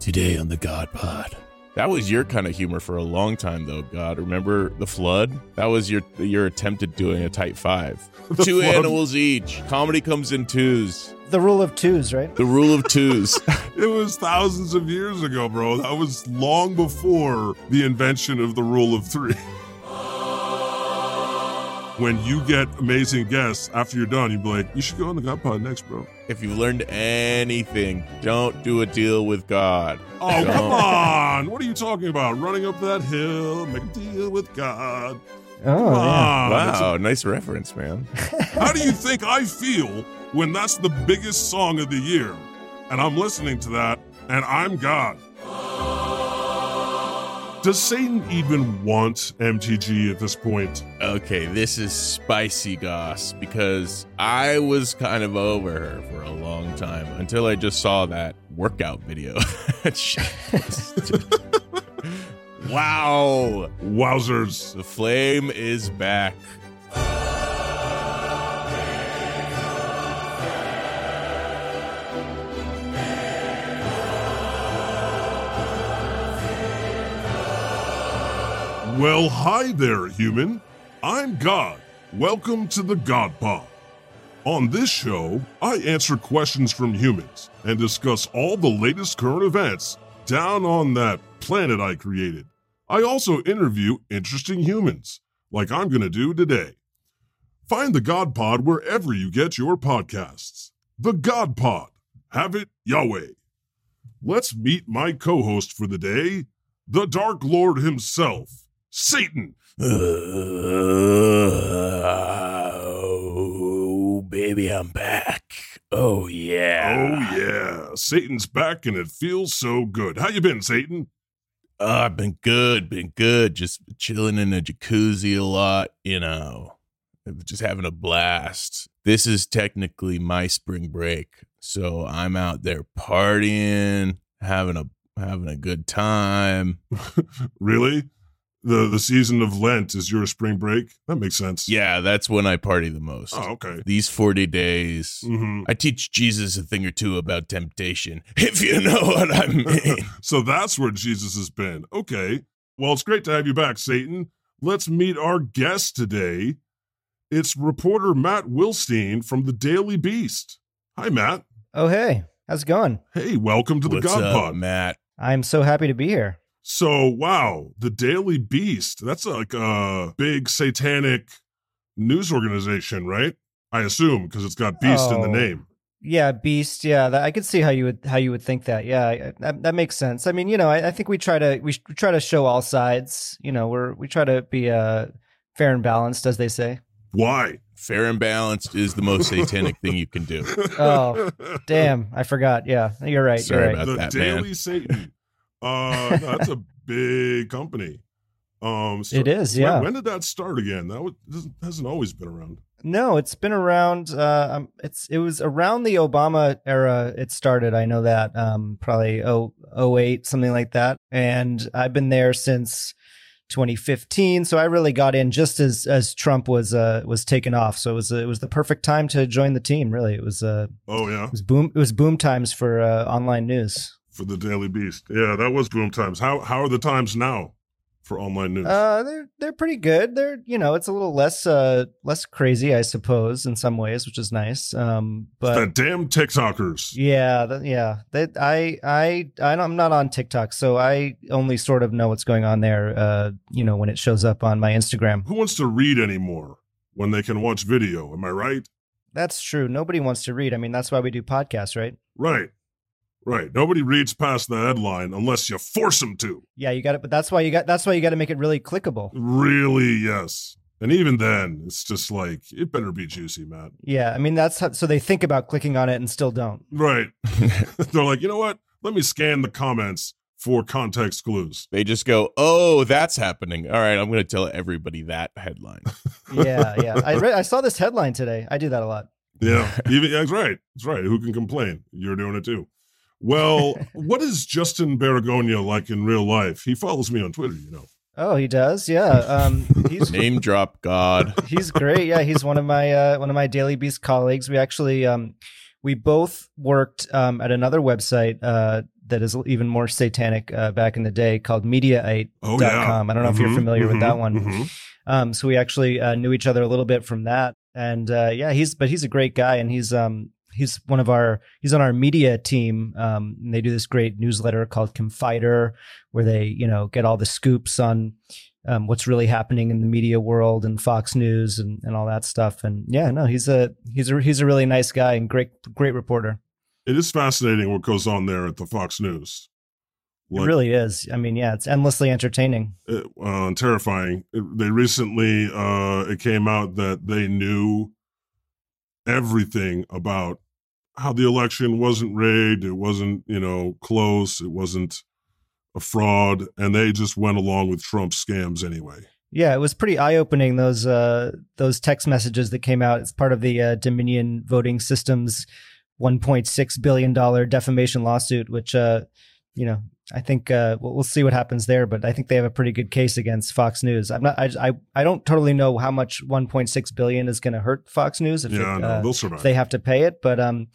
Today on the God Pod. That was your kind of humor for a long time, though. God, remember the flood? That was your your attempt at doing a tight five. Two flood. animals each. Comedy comes in twos. The rule of twos, right? The rule of twos. It was thousands of years ago, bro. That was long before the invention of the rule of three. When you get amazing guests after you're done, you'd be like, you should go on the God Pod next, bro. if you've learned anything, don't do a deal with God. Oh, Don't. come on. What are you talking about? Running up that hill, make a deal with God. Oh, Come yeah. on. A- Wow, nice reference, man. How do you think I feel when that's the biggest song of the year? And I'm listening to that, and I'm God. Does Satan even want MTG at this point? Okay, this is spicy goss because I was kind of over her for a long time until I just saw that workout video. Wow, Wowzers. the flame is back. Well, hi there, human. I'm God. Welcome to the God Pod. On this show, I answer questions from humans and discuss all the latest current events down on that planet I created. I also interview interesting humans, like I'm going to do today. Find the God Pod wherever you get your podcasts. The God Pod. Have it Yahweh. Let's meet my co host for the day, the Dark Lord himself, Satan. Oh, baby, I'm back. Oh, yeah. Oh yeah, Satan's back and it feels so good. How you been, Satan? Oh, I've been good, been good. Just chilling in a jacuzzi a lot, you know, just having a blast. This is technically my spring break, so I'm out there partying, having a having a good time. Really? The the season of Lent is your spring break? That makes sense. Yeah, that's when I party the most. Oh, okay. These 40 days. hmm I teach Jesus a thing or two about temptation, if you know what I mean. So that's where Jesus has been. Okay. Well, it's great to have you back, Satan. Let's meet our guest today. It's reporter Matt Wilstein from the Daily Beast. Hi, Matt. Oh, hey. How's it going? Hey, welcome to the What's God up, Pod. Matt? I'm so happy to be here. So, wow, the Daily Beast. That's like a big satanic news organization, right? I assume because it's got beast in the Oh. name. Yeah, Beast. Yeah, that, I could see how you would how you would think that. Yeah, that, that makes sense. I mean, you know, I, I think we try to we, sh- we try to show all sides. You know, we're we try to be uh, fair and balanced, as they say. Why? Fair and balanced is the most satanic thing you can do. Oh, Damn, I forgot. Yeah, you're right. Sorry you're right. about the that, man. Satan. Uh, no, that's a big company. Um, so- It is, when- yeah. When, did that start again? That was, doesn't- hasn't always been around. No, it's been around. Uh, um, it's it was around the Obama era. It started. I know that. Um, probably oh oh eight something like that. And I've been there since 2015. So I really got in just as as Trump was uh was taken off. So it was it was the perfect time to join the team. Really, it was uh Oh yeah, it was boom it was boom times for uh, online news. For the Daily Beast. Yeah, that was boom times. How how are the times now for online news? Uh, they're they're pretty good. They're you know it's a little less uh less crazy, I suppose, in some ways, which is nice. Um, but the damn TikTokers. Yeah, th- yeah. That I I I I'm not on TikTok, so I only sort of know what's going on there. Uh, you know, when it shows up on my Instagram. Who wants to read anymore when they can watch video? Am I right? That's true. Nobody wants to read. I mean, that's why we do podcasts, right? Right. Right. Nobody reads past the headline unless you force them to. Yeah, you got it. But that's why you got. That's why you got to make it really clickable. Really, yes. And even then, it's just like it better be juicy, Matt. Yeah, I mean that's how, so they think about clicking on it and still don't. Right. They're like, you know what? Let me scan the comments for context clues. They just go, "Oh, that's happening." All right, I'm going to tell everybody that headline. Yeah, yeah. I read, I saw this headline today. I do that a lot. Yeah, even that's right. That's right. Who can complain? You're doing it too. Well, what is Justin Baragona like in real life? He follows me on Twitter, you know. Oh, he does. Yeah. Um, he's Name drop God. he's great. Yeah, he's one of my uh, one of my Daily Beast colleagues. We actually um, we both worked um, at another website uh, that is even more satanic uh, back in the day called Mediaite.com. Oh yeah. I don't know if you're Mhm, familiar with that one. mhm. Um, so we actually uh, knew each other a little bit from that, and uh, yeah, he's but he's a great guy, and he's um he's one of our he's on our media team. Um, and they do this great newsletter called Confider, where they you know get all the scoops on um, what's really happening in the media world and Fox News and, and all that stuff. And yeah, no, he's a he's a he's a really nice guy and great great reporter. It is fascinating what goes on there at the Fox News. it really is. I mean, yeah, it's endlessly entertaining. uh, terrifying. It- they recently, uh, it came out that they knew everything about how the election wasn't rigged. It wasn't, you know, close. It wasn't a fraud. And they just went along with Trump's scams anyway. Yeah, it was pretty eye opening. Those uh, those text messages that came out as part of the uh, Dominion Voting Systems 1.6 billion dollar defamation lawsuit, which uh, you know I think uh, we'll, see what happens there, but I think they have a pretty good case against Fox News. I'm not. I I, I don't totally know how much 1.6 billion is going to hurt Fox News if, Yeah, it, no, uh, they'll survive. they have to pay it, but um,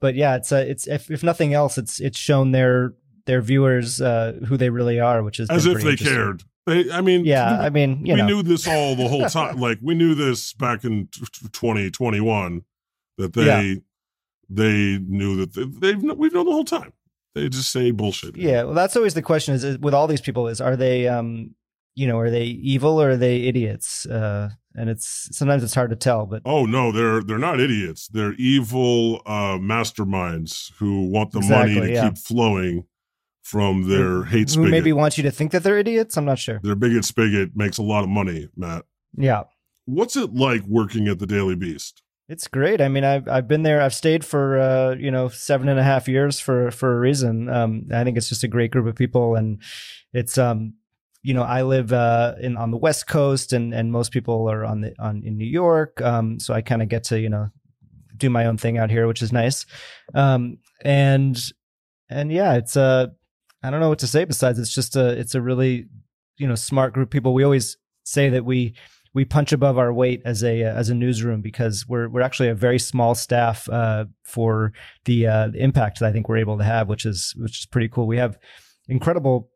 but yeah, it's uh, it's if, if nothing else, it's it's shown their their viewers uh, who they really are, which is As if they cared. They, I mean, Yeah, I mean, you we know, knew this all the whole time. like we knew this back in t- t- 2021 that they Yeah. they knew that they, they've we've known the whole time. They just say bullshit. Yeah, well, that's always the question: is, is with all these people, is are they, um, you know, are they evil or are they idiots? Uh, and it's sometimes it's hard to tell. But Oh no, they're they're not idiots. They're evil uh, masterminds who want the Exactly, money to yeah. keep flowing from their hate who spigot. maybe want you to think that they're idiots? I'm not sure. their bigot spigot makes a lot of money. Matt, Yeah, what's it like working at the Daily Beast? It's great. I mean, I've I've been there. I've stayed for uh, you know seven and a half years for for a reason. Um, I think it's just a great group of people, and it's um, you know, I live uh in on the West Coast, and and most people are on the on in New York. Um, so I kind of get to you know do my own thing out here, which is nice. Um, and and yeah, it's uh, I don't know what to say besides it's just a it's a really you know smart group of people. We always say that we we punch above our weight as a as a newsroom because we're we're actually a very small staff uh, for the, uh, impact that I think we're able to have, which is which is pretty cool. We have incredible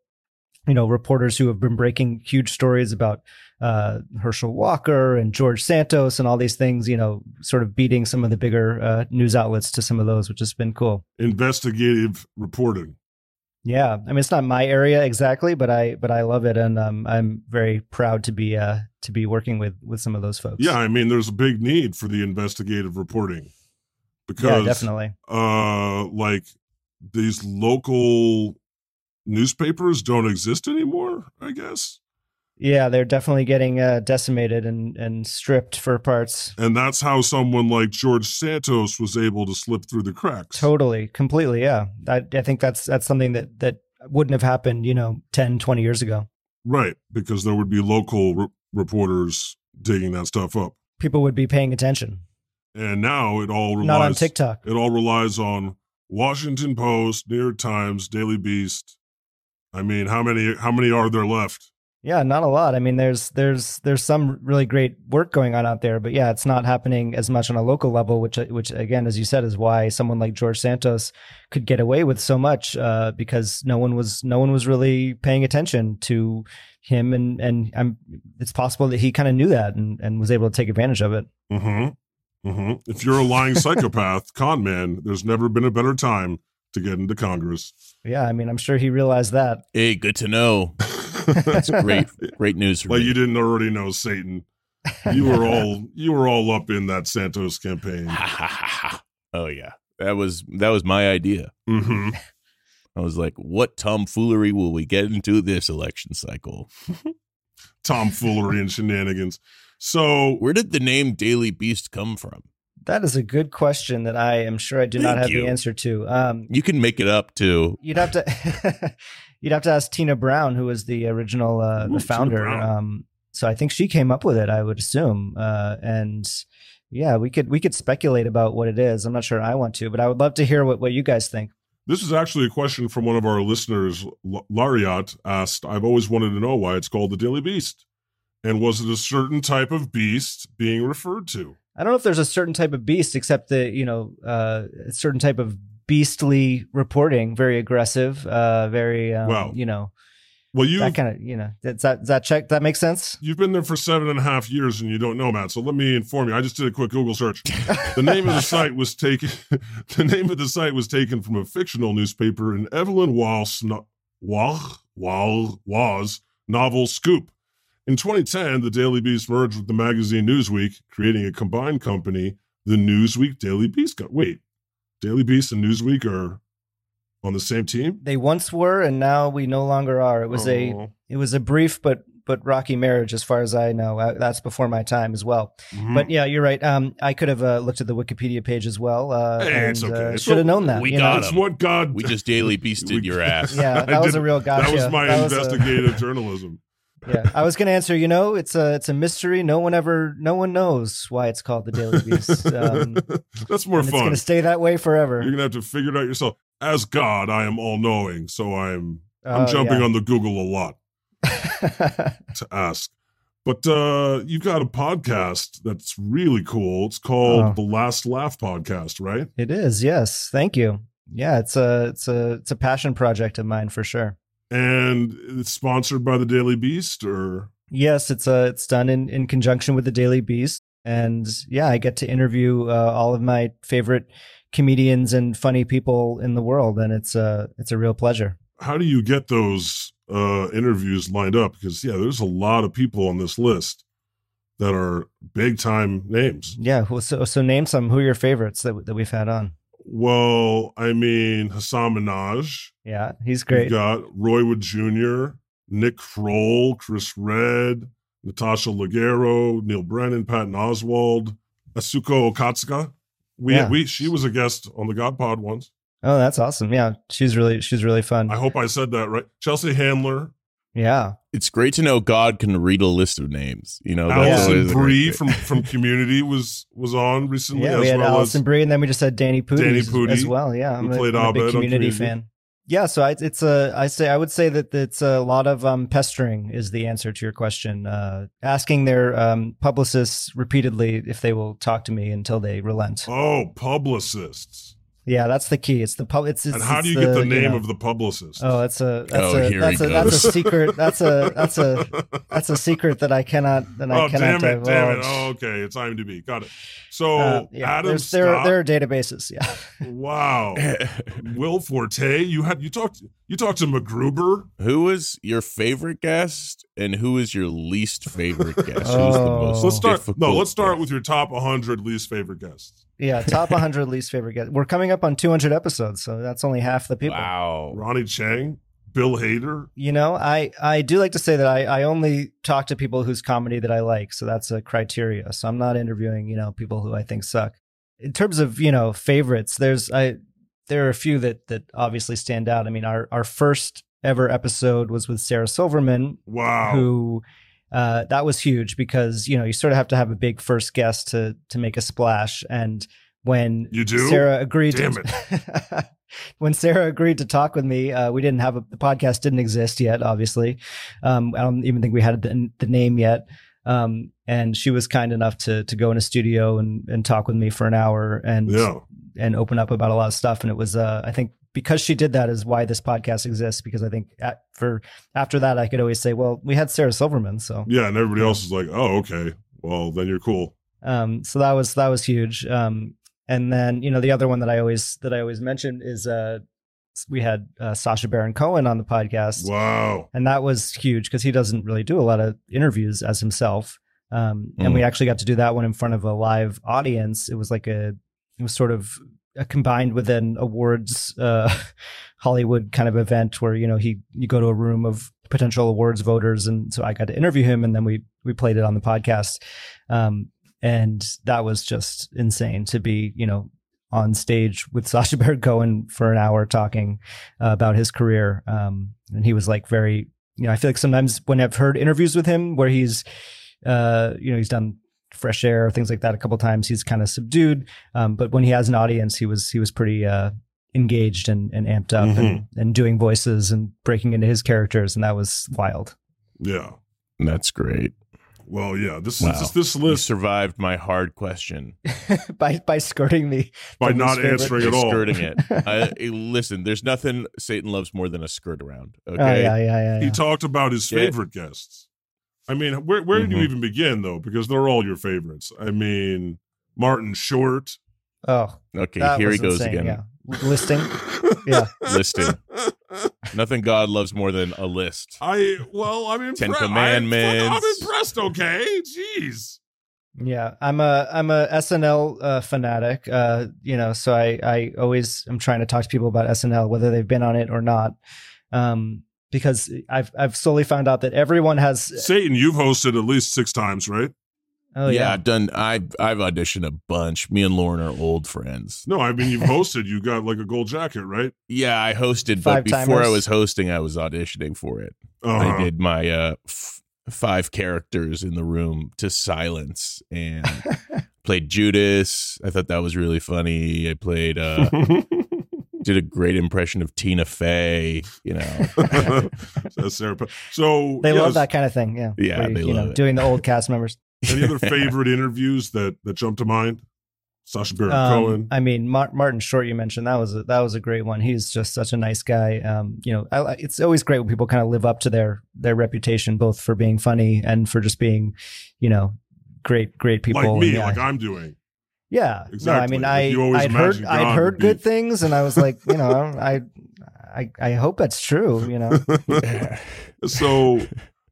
you know reporters who have been breaking huge stories about uh, Herschel Walker and George Santos and all these things. You know, sort of beating some of the bigger uh, news outlets to some of those, which has been cool. Investigative reporting. Yeah, I mean it's not my area exactly, but I but I love it, and um, I'm very proud to be uh, to be working with with some of those folks. Yeah, I mean, there's a big need for the investigative reporting yeah, because definitely. uh like these local newspapers don't exist anymore i guess Yeah, they're definitely getting uh, decimated and and stripped for parts. and that's how someone like george santos was able to slip through the cracks Totally, completely. Yeah, I, I think that's that's something that that wouldn't have happened, you know, 10, 20 years ago. right because there would be local re- reporters digging that stuff up People would be paying attention. and now it all relies Not on TikTok. it all relies on washington post new york times daily beast i mean how many how many are there left Yeah, not a lot. I mean, there's there's there's some really great work going on out there, but yeah, it's not happening as much on a local level, which which again, as you said, is why someone like George Santos could get away with so much uh, because no one was no one was really paying attention to him, and and I'm, it's possible that he kind of knew that and and was able to take advantage of it. Mm-hmm. Mm-hmm. If you're a lying psychopath, con man, there's never been a better time to get into Congress. Yeah, I mean, I'm sure he realized that. Hey, good to know. That's great, great news for like me. you didn't already know Satan. You were all you were all up in that Santos campaign. oh yeah, that was that was my idea. Mm-hmm. I was like, what tomfoolery will we get into this election cycle? Tomfoolery and shenanigans. So Where did the name Daily Beast come from? That is a good question that I am sure I do not have you. the answer to. Um, You can make it up too. you'd have to you'd have to ask Tina Brown, who was the original uh, Ooh, the founder. Um, so I think she came up with it. I would assume, uh, and yeah, we could we could speculate about what it is. I'm not sure I want to, but I would love to hear what what you guys think. this is actually a question from one of our listeners. L- Lariat asked, "I've always wanted to know why it's called the Daily Beast, and was it a certain type of beast being referred to?" I don't know if there's a certain type of beast, except that you know uh, a certain type of beastly reporting, very aggressive, uh, very um, Wow. you know Well, you that kind of you know does that does that check that makes sense? You've been there for seven and a half years and you don't know, Matt. So let me inform you. I just did a quick Google search. The name of the site was taken. the name of the site was taken from a fictional newspaper in Evelyn Waugh's no, Waugh, Waugh, Waugh's novel Scoop. In 2010, the Daily Beast merged with the magazine Newsweek, creating a combined company, the Newsweek Daily Beast. Co- Wait, Daily Beast and Newsweek are on the same team? They once were, and now we no longer are. It was a Oh. it was a brief but but rocky marriage, as far as I know. Uh, that's before my time as well. Mhm. But yeah, you're right. Um, I could have uh, looked at the Wikipedia page as well. Uh, Hey, and it's okay. uh, should have what- known that. we you got know? That's what God. We just Daily Beasted We- your ass. Yeah, that was a real gotcha. That was my That was a- investigative journalism. Yeah, I was going to answer. You know, it's a it's a mystery. No one ever, no one knows why it's called the Daily Beast. Um, That's more and it's going to stay that way forever. You're gonna have to figure it out yourself. As God, I am all knowing, so I'm I'm Oh, jumping yeah. on the Google a lot to ask. But uh you've got a podcast that's really cool. It's called Oh. the Last Laugh Podcast, right? it is. Yes, thank you. Yeah, it's a it's a it's a passion project of mine for sure. And it's sponsored by the Daily Beast, or Yes, it's uh it's done in in conjunction with the Daily Beast, and yeah, I get to interview uh, all of my favorite comedians and funny people in the world, and it's uh it's a real pleasure. how do you get those uh interviews lined up? Because yeah, there's a lot of people on this list that are big time names. Yeah, well, so so name some. Who are your favorites that that we've had on? Well, I mean Hasan Minhaj. Yeah, he's great. got Roy Wood Jr., Nick Kroll, Chris Redd, Natasha Leggero, Neal Brennan, Patton Oswalt, Atsuko Okatsuka. We, Yeah. we she was a guest on the God Pod once. Oh, that's awesome. Yeah, she's really she's really fun. I hope I said that right. Chelsea Handler, Yeah, It's great to know God can read a list of names. You know, that's Allison always a Brie from from Community was was on recently yeah. as We had well Allison as Brie, and then we just had Danny Pudi, Danny as- Pudi, as well. Yeah, I'm, who a, played I'm a big community Community. fan. Yeah, so I, it's a I say I would say that it's a lot of um, pestering is the answer to your question. Uh, asking their um, publicists repeatedly if they will talk to me until they relent. oh publicists. Yeah, that's the key. It's the pub. It's, it's and how it's do you get the you name know- of the publicist? Oh, that's a that's Oh, a that's he a that's a secret. That's a that's a that's a secret that I cannot that I oh cannot damn it, damn it. divulge. Oh, okay, it's IMDb. Got it. So Uh, yeah, Adam there's, there Scott. there are databases. Yeah. Wow. Will Forte, you had you talked you talked to MacGruber. who is your favorite guest and who is your least favorite guest? Who's the Oh. most let's start. No, let's start guest? with your top 100 least favorite guests. Yeah, top 100 least favorite guests. We're coming up on 200 episodes, so that's only half the people. Wow. Ronny Chieng, Bill Hader. You know, I I do like to say that I I only talk to people whose comedy that I like, so that's a criteria. So I'm not interviewing you know people who I think suck. In terms of you know favorites, there's I there are a few that that obviously stand out. I mean, our our first ever episode was with Sarah Silverman, Wow. who uh, that was huge because you know you sort of have to have a big first guest to to make a splash and when You do? Sarah agreed Damn to when Sarah agreed to talk with me uh, we didn't have a the podcast didn't exist yet obviously um, I don't even think we had the, the name yet um, and she was kind enough to to go in a studio and and talk with me for an hour and Yeah. and open up about a lot of stuff. And it was, uh, I think, because she did that is why this podcast exists. Because I think at, for after that, I could always say, well, we had Sarah Silverman, so Yeah, and everybody else is like, "Oh, okay. Well, then you're cool." um, so that was that was huge. Um, and then you know the other one that I always that I always mention is uh, we had uh, Sacha Baron Cohen on the podcast, Wow. and that was huge because he doesn't really do a lot of interviews as himself. Um, and Mm. we actually got to do that one in front of a live audience. It was like a, it was sort of combined with an awards, uh, Hollywood kind of event where, you know, he, you go to a room of potential awards voters, and so I got to interview him, and then we we played it on the podcast, um, and that was just insane to be you know on stage with Sacha Baron Cohen for an hour talking uh, about his career, um, and he was like very you know I feel like sometimes when I've heard interviews with him where he's uh, you know he's done fresh air things like that a couple times he's kind of subdued um, but when he has an audience he was he was pretty uh, engaged and, and amped up Mm-hmm. and, and doing voices and breaking into his characters and that was wild Yeah. That's great. Well, yeah. This Wow. this, this You list survived my hard question. by by skirting the by not favorite. answering at all. skirting it. I, listen, there's nothing Satan loves more than a skirt around. Okay. oh yeah yeah yeah, He yeah. talked about his Yeah. favorite guests. I mean, where where did you Mhm. even begin though? Because they're all your favorites. I mean, Martin Short. oh Okay, here he goes insane, again. yeah listing yeah Listing. Nothing God loves more than a list. I well, I'm Ten impressed. Commandments. I'm impressed. Okay, jeez. Yeah, I'm a I'm a SNL uh, fanatic. Uh, you know, so I I always am trying to talk to people about SNL, whether they've been on it or not, um, because I've I've slowly found out that everyone has. Satan, you've hosted at least six times, right? Oh yeah, yeah, I've done. I've I've auditioned a bunch. Me and Lorne are old friends. No, I mean you've hosted. You got like a gold jacket, right? Yeah, I hosted, but before Five-timers. I was hosting, I was auditioning for it. Uh-huh. I did my uh, f- five characters in the room to silence and played Judas. I thought that was really funny. I played, uh, did a great impression of Tina Fey. You know, That's Sarah. Pa- So they yes, love that kind of thing. Yeah, Yeah, Where you- they you know, love it. doing the old cast members. Any other favorite interviews that that jump to mind? Sacha Baron Um, Cohen. I mean, Mar- Martin Short, you mentioned that was a, that was a great one. He's just such a nice guy. Um, you know, I, I- it's always great when people kind of live up to their their reputation, both for being funny and for just being, you know, great great people. like me, yeah, like I'm doing. Yeah. Exactly. No, I mean, Like, I I'd heard imagine I'd heard would be- good things, and I was like, you know, I I I hope that's true. You know, So,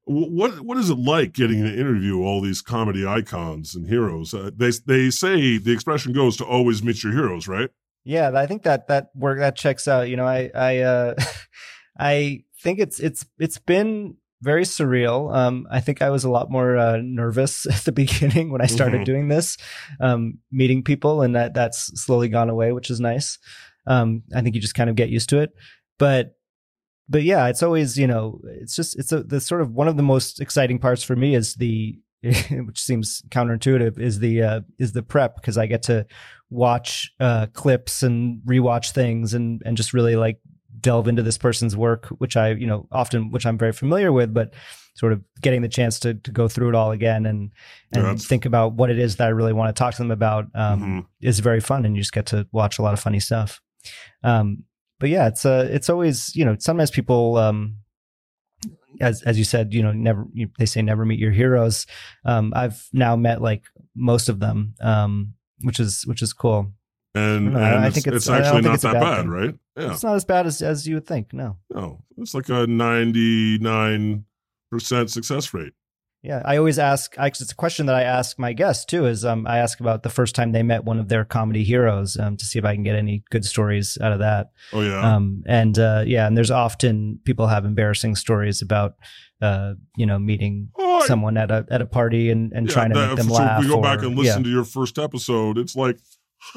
what what is it like getting to interview all these comedy icons and heroes? Uh, they they say the expression goes to always meet your heroes, right? Yeah, I think that that work that checks out. You know, I I uh, I think it's it's it's been very surreal. Um, I think I was a lot more uh, nervous at the beginning when I started Mhm. doing this, um, meeting people, and that that's slowly gone away, which is nice. Um, I think you just kind of get used to it, but but yeah, it's always you know, it's just it's a, the sort of one of the most exciting parts for me is the which seems counterintuitive is the uh, is the prep because I get to watch uh, clips and rewatch things and and just really like delve into this person's work, which I you know often which I'm very familiar with, but sort of getting the chance to to go through it all again and and that's- think about what it is that I really want to talk to them about um, Mhm. is very fun, and you just get to watch a lot of funny stuff. Um, but yeah, it's uh, it's always you know sometimes people um, as as you said, you know, never you, they say never meet your heroes. Um, I've now met like most of them, um, which is which is cool. And, and I it's, think it's, it's- actually not it's that bad right? Yeah. It's not as bad as as you would think. No. No, it's like a ninety-nine percent success rate. Yeah, I always ask. It's a question that I ask my guests too. Is um, I ask about the first time they met one of their comedy heroes um, to see if I can get any good stories out of that. Oh yeah. Um, and uh, yeah, and there's often people have embarrassing stories about uh, you know meeting Oh, I- someone at a at a party and, and yeah, trying to that- make them so laugh. If we go or- back and listen yeah. to your first episode, it's like,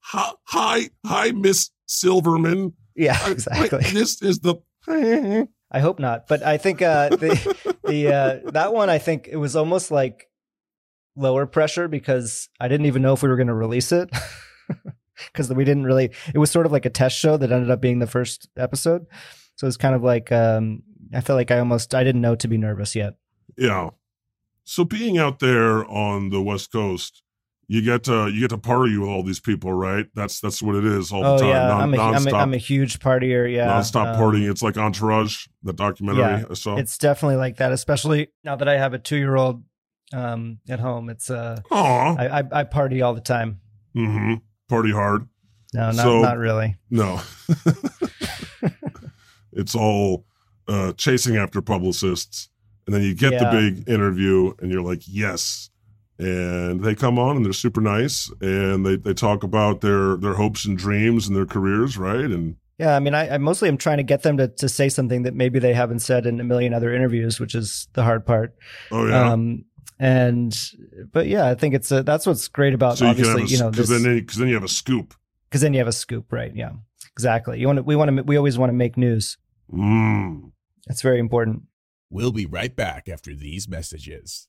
hi, hi, Miss Silverman. yeah, exactly. I- this is the. I hope not, but I think uh, the the uh, that one I think it was almost like lower pressure because I didn't even know if we were going to release it because we didn't really. It was sort of like a test show that ended up being the first episode, so it's kind of like um, I felt like I almost I didn't know to be nervous yet. Yeah. So being out there on the West Coast, you get to you get to party with all these people, right? That's that's what it is all Oh the time. yeah, non, I'm a, I'm, a, I'm a huge partier. Yeah, nonstop Um, partying. It's like Entourage, the documentary yeah, I saw. It's definitely like that, especially now that I have a two year old um, at home. It's uh. I, I I party all the time. mm-hmm. Party hard. No, not So- not really. No. it's all uh, chasing after publicists. And then you get Yeah. the big interview and you're like, yes. And they come on and they're super nice and they, they talk about their, their hopes and dreams and their careers, right? And Yeah, I mean, I, I mostly am trying to get them to, to say something that maybe they haven't said in a million other interviews, which is the hard part. Oh yeah. Um, and but yeah, I think it's a, that's what's great about so you can obviously have a, you know because then because then you have a scoop. because then you have a scoop, right? Yeah, exactly. You want to we want to we always want to make news. Mm. That's very important. We'll be right back after these messages.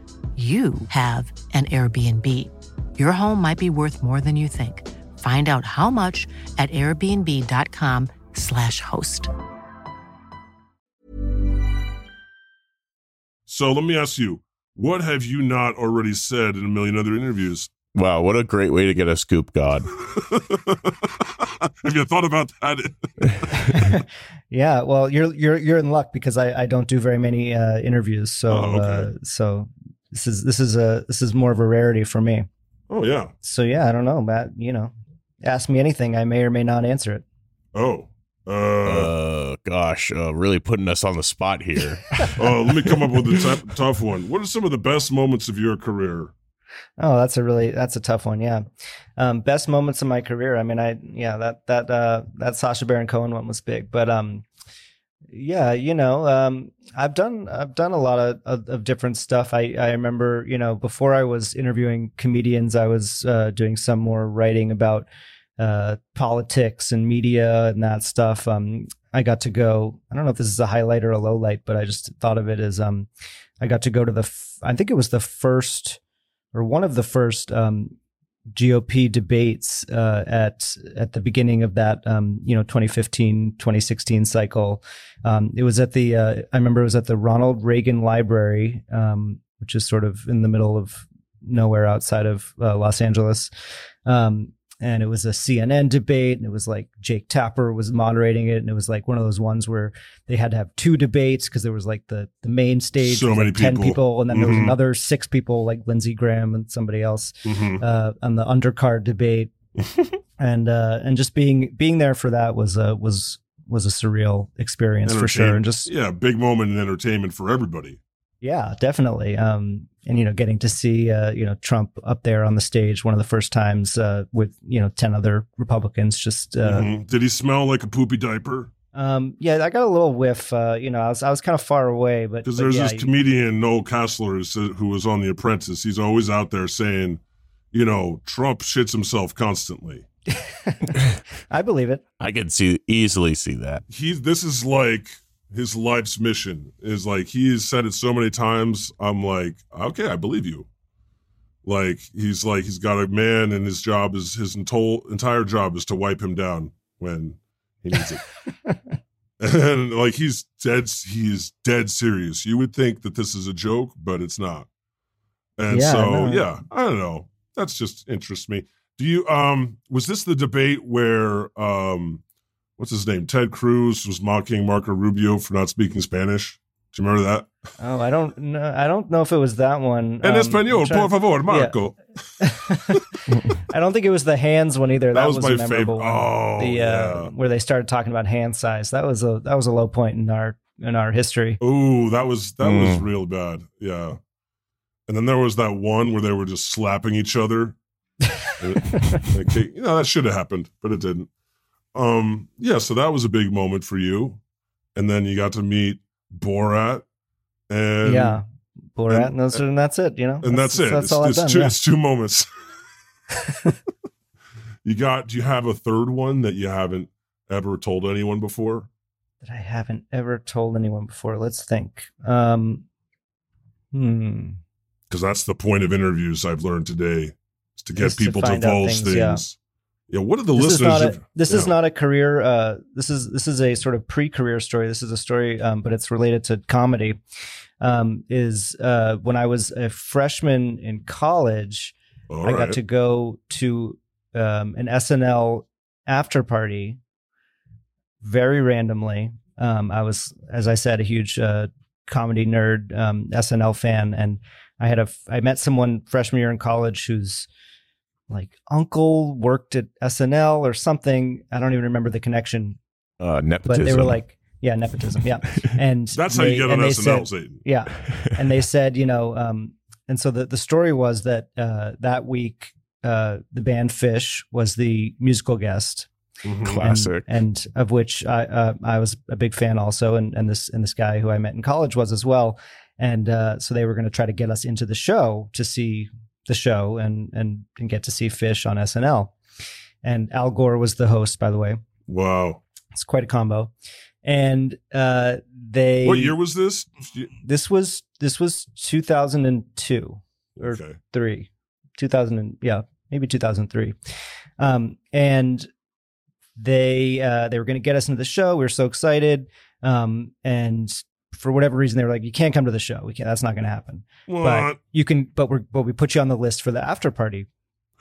you have an Airbnb. Your home might be worth more than you think. Find out how much at airbnb.com/slash host. So let me ask you, what have you not already said in a million other interviews? Wow, what a great way to get a scoop, God. have you thought about that? Yeah, well, you're you're you're in luck because I, I don't do very many uh, interviews, so Oh, okay. uh, so this is this is a this is more of a rarity for me. oh yeah. So yeah, I don't know, Matt. You know, ask me anything, I may or may not answer it. Oh. Uh, Uh, gosh, uh, really putting us on the spot here. uh, let me come up with a tough, tough one. What are some of the best moments of your career? Oh, that's a really that's a tough one. Yeah, um, best moments of my career. I mean, I yeah that that uh, that Sacha Baron Cohen one was big, but um, yeah, you know, um, I've done I've done a lot of, of, of different stuff. I I remember you know before I was interviewing comedians, I was uh, doing some more writing about uh, politics and media and that stuff. Um, I got to go. I don't know if this is a highlight or a low light, but I just thought of it as um, I got to go to the. F- I think it was the first or one of the first um, GOP debates uh, at at the beginning of that um, you know 2015 2016 cycle. Um, it was at the uh, I remember it was at the Ronald Reagan Library, um, which is sort of in the middle of nowhere outside of uh, Los Angeles. Um, and it was a CNN debate, and it was like Jake Tapper was moderating it, and it was like one of those ones where they had to have two debates because there was like the the main stage, So many like ten people. and then there was Mhm. another six people like Lindsey Graham and somebody else Mm-hmm. uh, on the undercard debate, and uh, and just being being there for that was a was was a surreal experience for sure, and just yeah, big moment in entertainment for everybody. Yeah, definitely. Um, and you know, getting to see uh, you know Trump up there on the stage one of the first times uh, with you know ten other Republicans. Just uh, Mhm. Did he smell like a poopy diaper? um, yeah, I got a little whiff. Uh, you know, I was I was kind of far away, but, Because there's yeah, this comedian Noel Casler who who was on The Apprentice. He's always out there saying, you know, Trump shits himself constantly. I believe it. I could see easily see that. He's this is like his life's mission is like he has said it so many times. I'm like, okay, I believe you. Like he's like he's got a man and his job is his entire entire job is to wipe him down when he needs it. and like he's dead he's dead serious. You would think that this is a joke, but it's not. And Yeah, so no. yeah, I don't know. That's just interests me. Do you um was this the debate where um what's his name? Ted Cruz was mocking Marco Rubio for not speaking Spanish? Do you remember that? Oh, I don't know. I don't know if it was that one. En Um, español, I'm por favor, Marco. I don't think it was the hands one either. That, That was a my memorable favorite. one. Oh, the uh, yeah. where they started talking about hand size. That was a that was a low point in our in our history. Ooh, that was that was Mm. real bad. Yeah. And then there was that one where they were just slapping each other. okay, you know that should have happened, but it didn't. Um, yeah, so that was a big moment for you, and then you got to meet Borat, and yeah, Borat, and- and, those and that's it. You know, and that's, it. That's it's, all I've it's done. two, yeah. it's two moments. you got? Do you have a third one that you haven't ever told anyone before? that I haven't ever told anyone before. Let's think. Um, hmm. Because that's the point of interviews I've learned today is to get people to, divulge things, things. Yeah, what are the this is listeners? not a, this is not a career. Uh, this is this is a sort of pre-career story. This is a story, um, but it's related to comedy. Um, is uh, when I was a freshman in college, All I right. got to go to um, an SNL after party very randomly. Um, I was, as I said, a huge uh, comedy nerd, um, SNL fan, and I had a I met someone freshman year in college whose like uncle worked at SNL or something. I don't even remember the connection, Uh, but they were like, yeah, nepotism, yeah, and That's how you get on SNL, said- Satan. yeah, and they said, you know, um, and so the the story was that uh, that week uh, the band Phish was the musical guest, Mhm. and- Classic. and, of which I uh, I was a big fan also, and and this and this guy who I met in college was as well, and uh, so they were going to try to get us into the show to see the show and and and get to see Phish on SNL, and Al Gore was the host, by the way. Wow. It's quite a combo, and uh, they What year was this? this was this was 2002 or Okay. three 2000 and yeah maybe 2003 um and they uh they were going to get us into the show we were so excited um and for whatever reason they were like you can't come to the show. We can't that's not going to happen What? but you can but we're but we put you on the list for the after party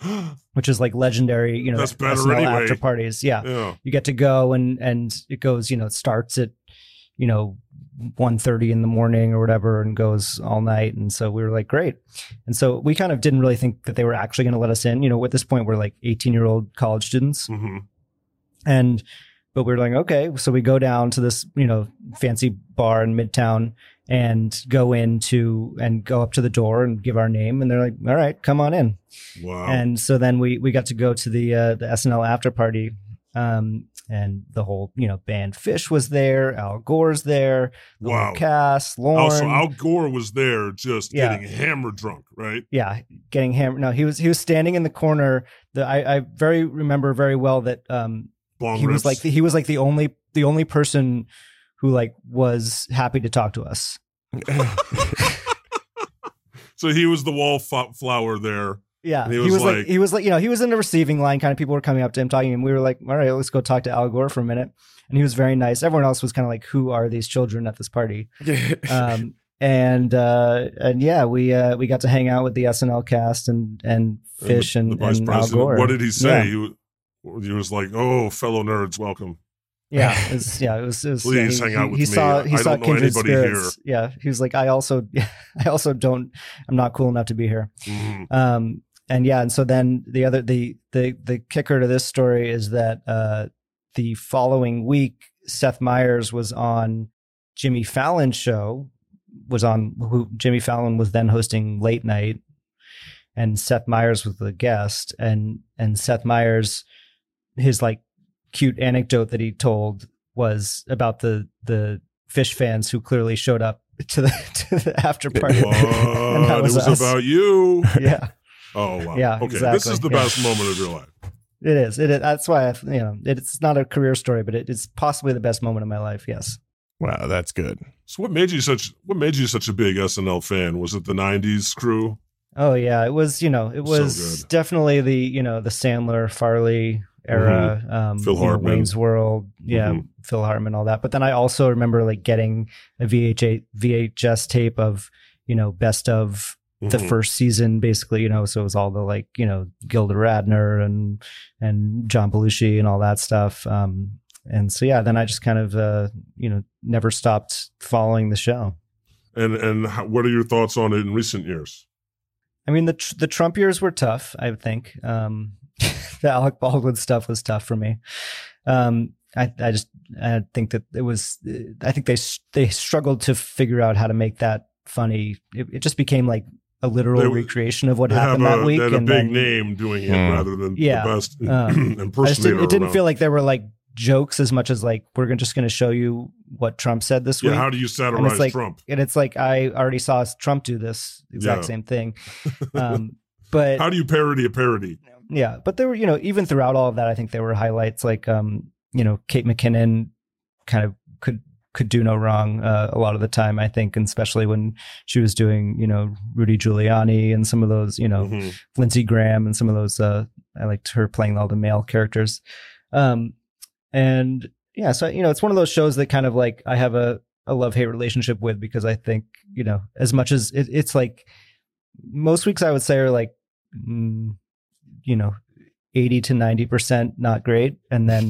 which is like legendary you know That's better SNL anyway. after parties yeah. Yeah. you get to go and and it goes you know it starts at you know 1.30 in the morning or whatever and goes all night. And so we were like great. And so we kind of didn't really think that they were actually going to let us in. You know at this point we're like 18 year old college students. Hmm and but we are like okay so we go down to this you know fancy bar in midtown and go into and go up to the door and give our name and they're like all right come on in Wow. and so then we we got to go to the uh, the SNL after party, um, and the whole you know band Phish was there, Al Gore's there, the Wow. cast, Lorne, also, Al Gore was there just Yeah. getting hammered drunk, right? yeah, getting hammered. No, he was he was standing in the corner. The I, I very remember very well that um Bong he was like he was like the only the only person who like was happy to talk to us. so he was the wallflower there. Yeah, And he he was, was like, like- he was like you know he was in the receiving line. Kind of people were coming up to him talking, and we were like, all right, let's go talk to Al Gore for a minute. And he was very nice. Everyone else was kind of like, who are these children at this party? Um, and uh, and yeah, we uh, we got to hang out with the SNL cast and and Phish And and, the, the and Al. Gore. What did he say? Yeah, He, was, he was like, "Oh, fellow nerds, welcome." yeah, it was, yeah, it was. It was yeah, Please he, hang out with he me. saw he I saw don't know anybody here. Yeah, he was like, I also I also don't. I'm not cool enough to be here. Mhm. Um, and yeah, and so then the other the the the kicker to this story is that uh, the following week, Seth Meyers was on Jimmy Fallon's show. Was on who Jimmy Fallon was then hosting late night, and Seth Meyers was the guest, and and Seth Meyers, his like cute anecdote that he told was about the the Phish fans who clearly showed up to the to the after party. and that What? It was us. about you. yeah. Oh wow. Yeah, Okay, this is the Yeah. best moment of your life. It is. It is. That's why I, you know, it's not a career story, but it, it's possibly the best moment of my life. Yes. wow, that's good. So, what made you such? What made you such a big SNL fan? Was it the '90s crew? Oh yeah, it was. You know, it was good. definitely the you know the Sandler, Farley era, um, Mm-hmm. Phil you know, Wayne's World, yeah, Mhm. Phil Hartman, all that. But then I also remember like getting a VHA VHS tape of you know best of the Mhm. first season, basically. You know, so it was all the like you know Gilda Radner and and John Belushi and all that stuff. Um, and so yeah, then I just kind of uh, you know never stopped following the show. And and how, what are your thoughts on it in recent years? I mean, the tr- the Trump years were tough. I would think um, the Alec Baldwin stuff was tough for me. Um, I I just I think that it was. I think they they struggled to figure out how to make that funny. It, it just became like a literal They- recreation of what happened have that a, week. they had a and big then- name doing it Hmm. rather than Yeah. the best Um, I just impersonator. didn't, it didn't around. feel like there were like jokes as much as like we're just going to show you what Trump said this Yeah, week. how do you and satirize it's like, Trump? and it's like I already saw Trump do this exact Yeah. same thing. Um, but How do you parody a parody? yeah, but there were, you know, even throughout all of that, I think there were highlights like, um, you know, Kate McKinnon kind of could could do no wrong uh, a lot of the time. I think, and especially when she was doing, you know, Rudy Giuliani and some of those, you know, Mhm. Lindsey Graham and some of those. Uh, I liked her playing all the male characters. Um, and yeah, so you know, it's one of those shows that kind of like I have a a love hate relationship with because I think you know as much as it, it's like most weeks I would say are like you know. 80 to 90% not great and then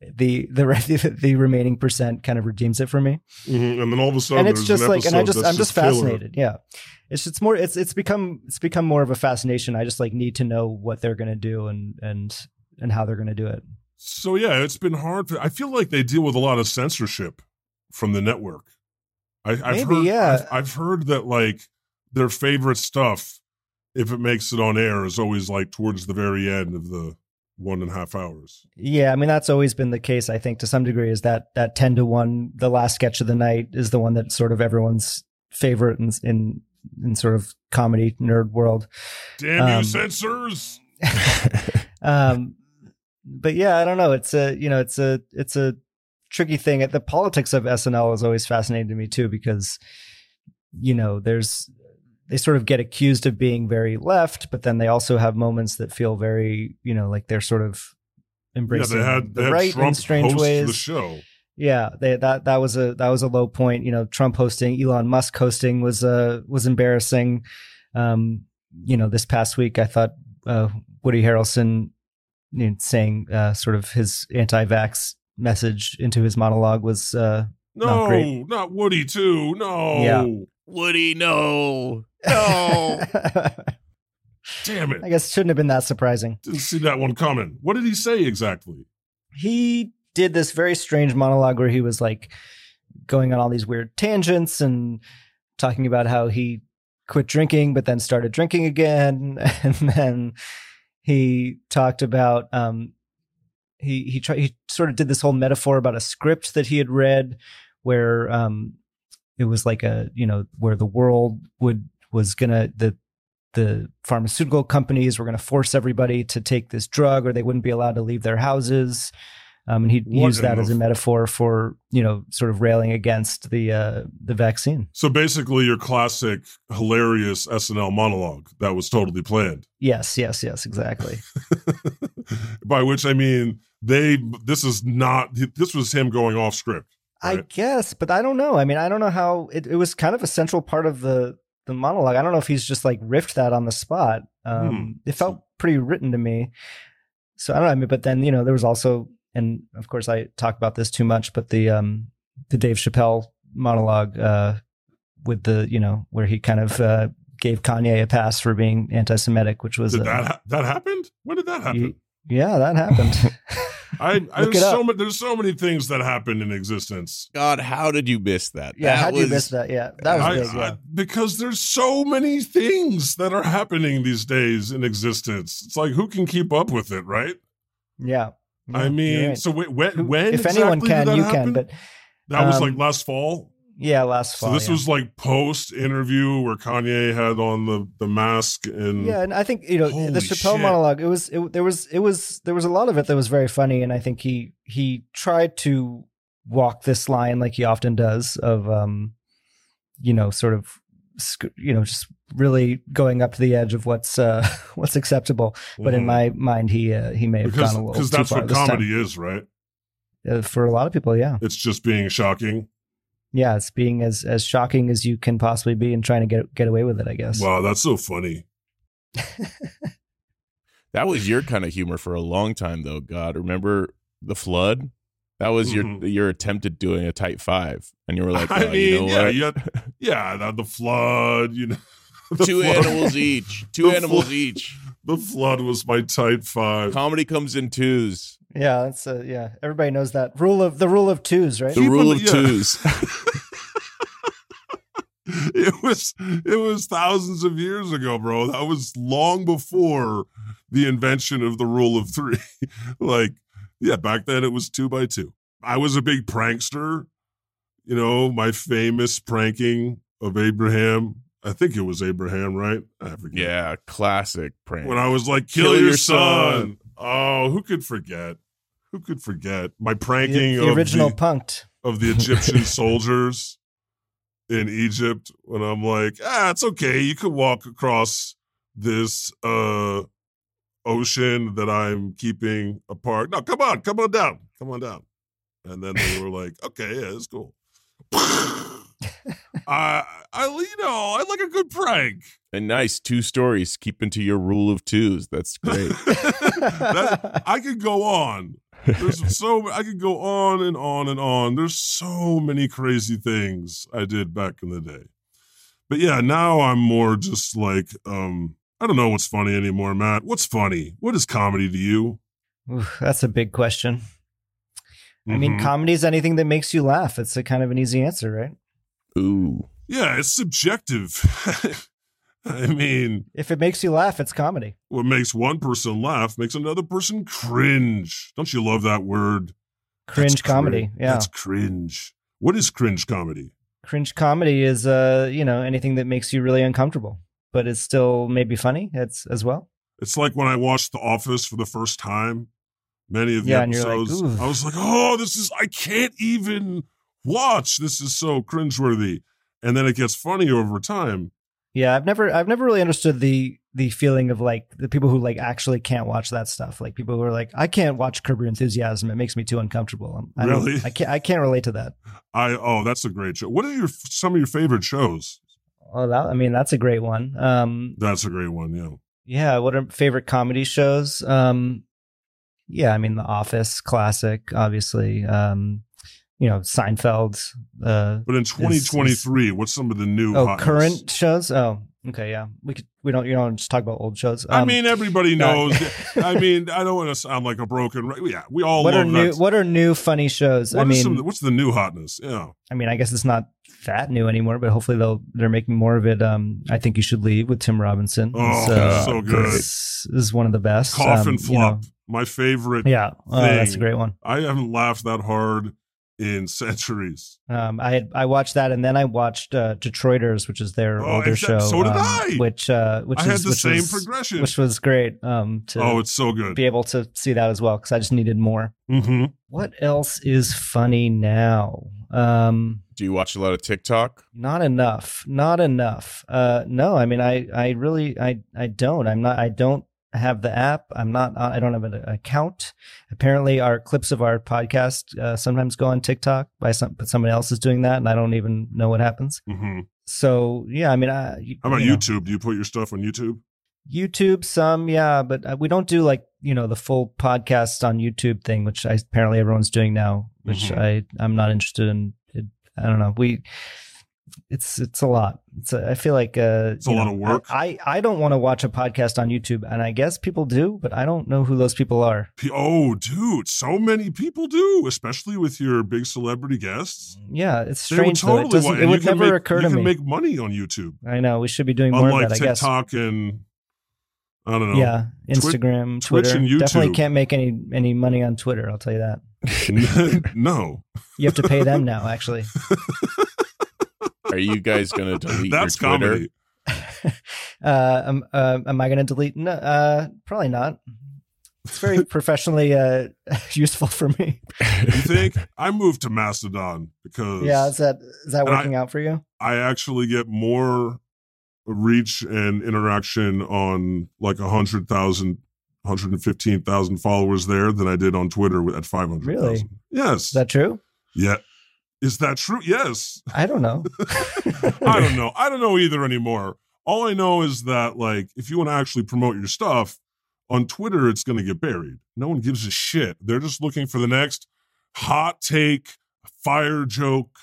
the the re- the remaining percent kind of redeems it for me Mhm. And then all of a sudden, and it's just an like and i just i'm just killer. fascinated yeah it's it's more it's it's become it's become more of a fascination i just like need to know what they're going to do and and and how they're going to do it So yeah, it's been hard. To, I feel like they deal with a lot of censorship from the network. I, I've Maybe, heard, yeah. I've, I've heard that like their favorite stuff, if it makes it on air, is always like towards the very end of the one and a half hours. yeah i mean that's always been the case i think to some degree is that that 10 to 1 the last sketch of the night is the one that sort of everyone's favorite in in, in sort of comedy nerd world Damn you, Um, censors! um but yeah i don't know it's a you know it's a it's a tricky thing the politics of snl is always fascinating to me too because you know there's they sort of get accused of being very left but then they also have moments that feel very you know like they're sort of Yeah, embracing they had, they the right Trump in strange ways the show. yeah, they, that that was a that was a low point. You know, Trump hosting, Elon Musk hosting was uh was embarrassing. Um, you know, this past week I thought uh, Woody Harrelson you know, saying uh, sort of his anti-vax message into his monologue was uh, No, Not great. not Woody too. No. Yeah. Woody, no. No. Damn it. I guess shouldn't have been that surprising. Didn't see that one coming. What did he say exactly? he did this very strange monologue where he was like going on all these weird tangents and talking about how he quit drinking but then started drinking again and then he talked about um he he tried he sort of did this whole metaphor about a script that he had read where um it was like a you know where the world would was gonna the the pharmaceutical companies were going to force everybody to take this drug or they wouldn't be allowed to leave their houses um, and he What used that in as a metaphor for you know sort of railing against the uh, the vaccine So basically, your classic, hilarious SNL monologue that was totally planned. yes yes yes exactly By which I mean they. This is not. This was him going off script. I guess, but I don't know. I mean, I don't know how it, it was kind of a central part of the the monologue. I don't know if he's just like riffed that on the spot. Um, Hmm. It felt pretty written to me. So I don't know. I mean, but then you know there was also, and of course I talk about this too much, but the um the Dave Chappelle monologue uh with the you know where he kind of uh gave Kanye a pass for being anti-Semitic, which was uh, that ha- that happened? When did that happen? y- yeah that happened. I, I there's so many there's so many things that happened in existence. God, how did you miss that? yeah, That how did you miss that? Yeah, that was I- big. Yeah. I- because there's so many things that are happening these days in existence. It's like who can keep up with it, right? Yeah. I Yeah, you're mean, right. so wait, when when if anyone can, did that you happen? can. But that was like um, last fall. Yeah, last So fall. this yeah. was like post interview where Kanye had on the the mask and yeah, and I think you know Holy the Chappelle shit. monologue. It was it, there was it was there was a lot of it that was very funny, and I think he he tried to walk this line like he often does of um, you know, sort of you know just really going up to the edge of what's uh what's acceptable. But in Mhm. my mind, he uh, he may have because gone a little because that's far what this time. comedy is, right? Uh, for a lot of people. Yeah, It's just being shocking. Yeah, it's being as as shocking as you can possibly be and trying to get get away with it. I guess. Wow, that's so funny. That was your kind of humor for a long time, though. God, remember the flood? That was your mm-hmm. your attempt at doing a tight five, and you were like, I "Oh, mean, you know yeah, what? you had- yeah, the, the flood, you know, Two flood- animals each. Two the animals flo- each. The flood was my tight five. Comedy comes in twos. Yeah, that's uh, yeah. Everybody knows that rule of the rule of twos, right? The Keep rule it- of yeah. twos. it was it was thousands of years ago, bro. That was long before the invention of the rule of three. like, yeah, back then it was two by two. I was a big prankster. You know, my famous pranking of Abraham. I think it was Abraham, right? I forget. yeah, classic prank. When I was like, kill, your, son. Oh, who could forget? Who could forget my The, pranking the of original the, punked. of the Egyptian soldiers in Egypt when I'm like, ah, it's okay. You could walk across this uh ocean that I'm keeping apart. No, come on, come on down. Come on down. And then they were like, okay, yeah, it's cool. I, I, you know, I like a good prank. And nice two stories. Keeping to your rule of twos. That's great. that, I could go on. There's so I could go on and on and on. There's so many crazy things I did back in the day. But yeah, now I'm more just like um I don't know what's funny anymore, Matt. What's funny? What is comedy to you? Ooh, that's a big question. I mean, Mhm. comedy is anything that makes you laugh. It's a kind of an easy answer, right? Ooh. Yeah, it's subjective. I mean, If it makes you laugh, it's comedy. what makes one person laugh makes another person cringe. Don't you love that word? Cringe That's comedy. crin- Yeah. That's cringe. What is cringe comedy? Cringe comedy is uh, you know, anything that makes you really uncomfortable, but it's still maybe funny it's as well. It's like when I watched The Office for the first time, many of the Yeah, and you're like, episodes, I was like, oh, this is, I can't even watch. This is so cringeworthy. And then it gets funny over time. Yeah, I've never I've never really understood the the feeling of like the people who like actually can't watch that stuff. Like people who are like, I can't watch Curb Your Enthusiasm. It makes me too uncomfortable. I'm- I Really? I can't I can't relate to that. I, oh, that's a great show. What are your, some of your favorite shows? Oh, that I mean, that's a great one. Um That's a great one. Yeah. yeah, what are favorite comedy shows? Um yeah, I mean The Office, classic, obviously. Um you know, Seinfeld, uh But in 2023, what's some of the new oh, hotness? current shows? Oh, okay, yeah. We could we don't you don't just talk about old shows. I Um, mean, everybody knows. I mean, I don't want to sound like a broken. Yeah, we all what are new that. what are new funny shows? What I mean, some- what's the new hotness? Yeah. I mean, I guess it's not that new anymore, but hopefully they'll they're making more of it. Um, I think you should leave with Tim Robinson. Oh, It's, so good. This is one of the best. Coffin Um, you flop. know, My favorite. yeah, oh, that's a great one. I haven't laughed that hard in centuries. Um, I had I watched that, and then I watched uh, Detroiters, which is their Oh, older exact- show. so did um, I. Which uh, which I is had the which same was- progression. which was great. Um, to oh, it's so good. be able to see that as well because I just needed more. hmm What else is funny now? Um, Do you watch a lot of TikTok? not enough not enough uh no i mean i i really i i don't i'm not i don't have the app. I'm not i don't have an account. Apparently our clips of our podcast uh, sometimes go on tiktok by some but somebody else is doing that and i don't even know what happens. Hmm so yeah i mean I, How about you know, YouTube? Do you put your stuff on YouTube? youtube some yeah but uh, we don't do like you know the full podcast on youtube thing which I, apparently everyone's doing now which Mhm. i i'm not interested in. It, i don't know. We it's it's a lot it's a, i feel like uh It's a you lot of work. i i, I don't want to watch a podcast on youtube and i guess people do but i don't know who those people are Oh, dude, so many people do, especially with your big celebrity guests. yeah it's They would strange though. it, totally it would never make- occur you to can me make money on YouTube, i know we should be doing more unlike of that i guess TikTok and I don't know. yeah instagram Twitch twitter and YouTube. definitely can't make any any money on twitter i'll tell you that no, You have to pay them now, actually. Are you guys going to delete that's your Twitter? comedy. Uh, am, uh, am I going to delete? No, uh, probably not. It's very professionally uh, useful for me. You think I moved to Mastodon because Yeah, is that is that And I- working out for you? I actually get more reach and interaction on like a hundred thousand, hundred and fifteen thousand followers there than I did on Twitter at five hundred thousand. Really? Yes. Is that true? yeah. Is that true? Yes. I don't know. I don't know. I don't know either anymore. All I know is that like if you want to actually promote your stuff on Twitter, it's going to get buried. No one gives a shit. They're just looking for the next hot take, fire joke,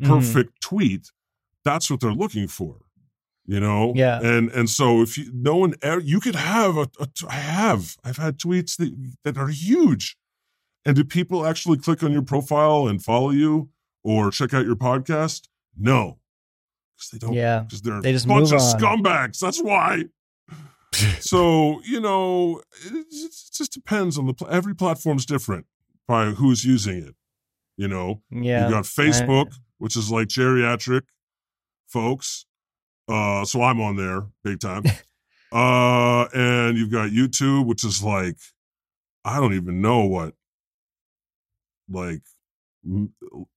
Mhm. perfect tweet. That's what they're looking for. You know? Yeah. And and so if you no one ever you could have a, a I have I've had tweets that that are huge. And do people actually click on your profile and follow you or check out your podcast? No. Because they don't Yeah, because they're They just a bunch of on. scumbags. That's why. so you know, it, it just depends on the pl- every platform's different by who's using it. You know, yeah. you got Facebook, which is like geriatric folks. Uh, so I'm on there big time. uh, and you've got YouTube, which is like I don't even know what like m-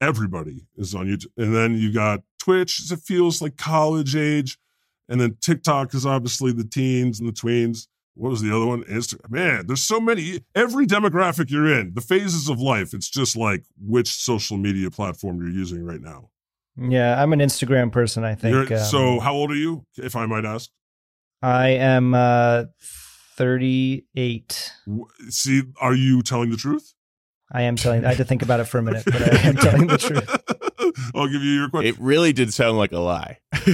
everybody is on YouTube. And then you got Twitch, it feels like college age. And then TikTok is obviously the teens and the tweens. What was the other one? Instagram. Man, there's so many. Every demographic you're in, the phases of life, it's just like which social media platform you're using right now. Yeah, I'm an Instagram person. I think. Um, so, how old are you, if I might ask? I am uh, 38. See, are you telling the truth? I am telling. I had to think about it for a minute, but I am telling the truth. I'll give you your question. It really did sound like a lie.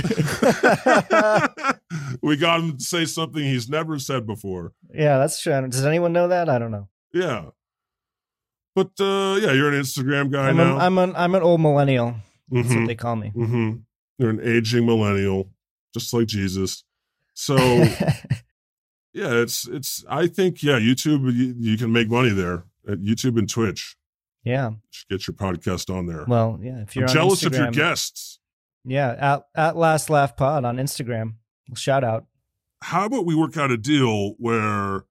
we got him to say something he's never said before. Yeah, that's true. Does anyone know that? I don't know. Yeah. But uh yeah, you're an Instagram guy I'm, now. an, I'm an I'm an old millennial. That's Mhm. what they call me. hmm You're an aging millennial, just like Jesus. So yeah, it's it's. I think yeah, YouTube you, you can make money there at YouTube and Twitch. yeah. You should get your podcast on there. Well, yeah. If you're jealous Instagram, of your guests. Yeah, at at last laugh pod on Instagram. Shout out. How about we work out a deal where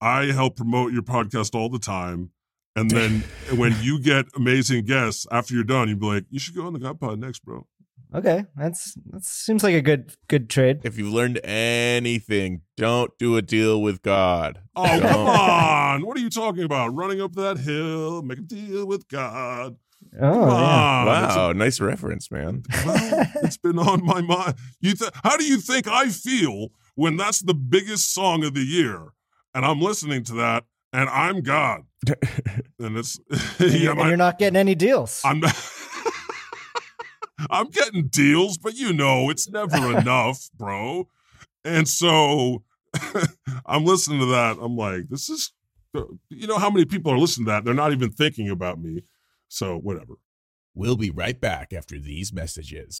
I help promote your podcast all the time, and then when you get amazing guests after you're done, you'd be like, "You should go on the God Pod next, bro." Okay, that's that seems like a good good trade. If you've learned anything, don't do a deal with God. Oh, Don't. come on. What are you talking about? Running up that hill, make a deal with God. Oh Come yeah. on. It's, Wow, nice reference, man. well, it's been on my mind. You th- How do you think I feel when that's the biggest song of the year and I'm listening to that and I'm God? And it's, And, yeah, you're, and you're not getting any deals. I'm I'm getting deals, but you know, it's never enough, bro. And so I'm listening to that. I'm like, this is uh, you know how many people are listening to that? They're not even thinking about me. So whatever. We'll be right back after these messages.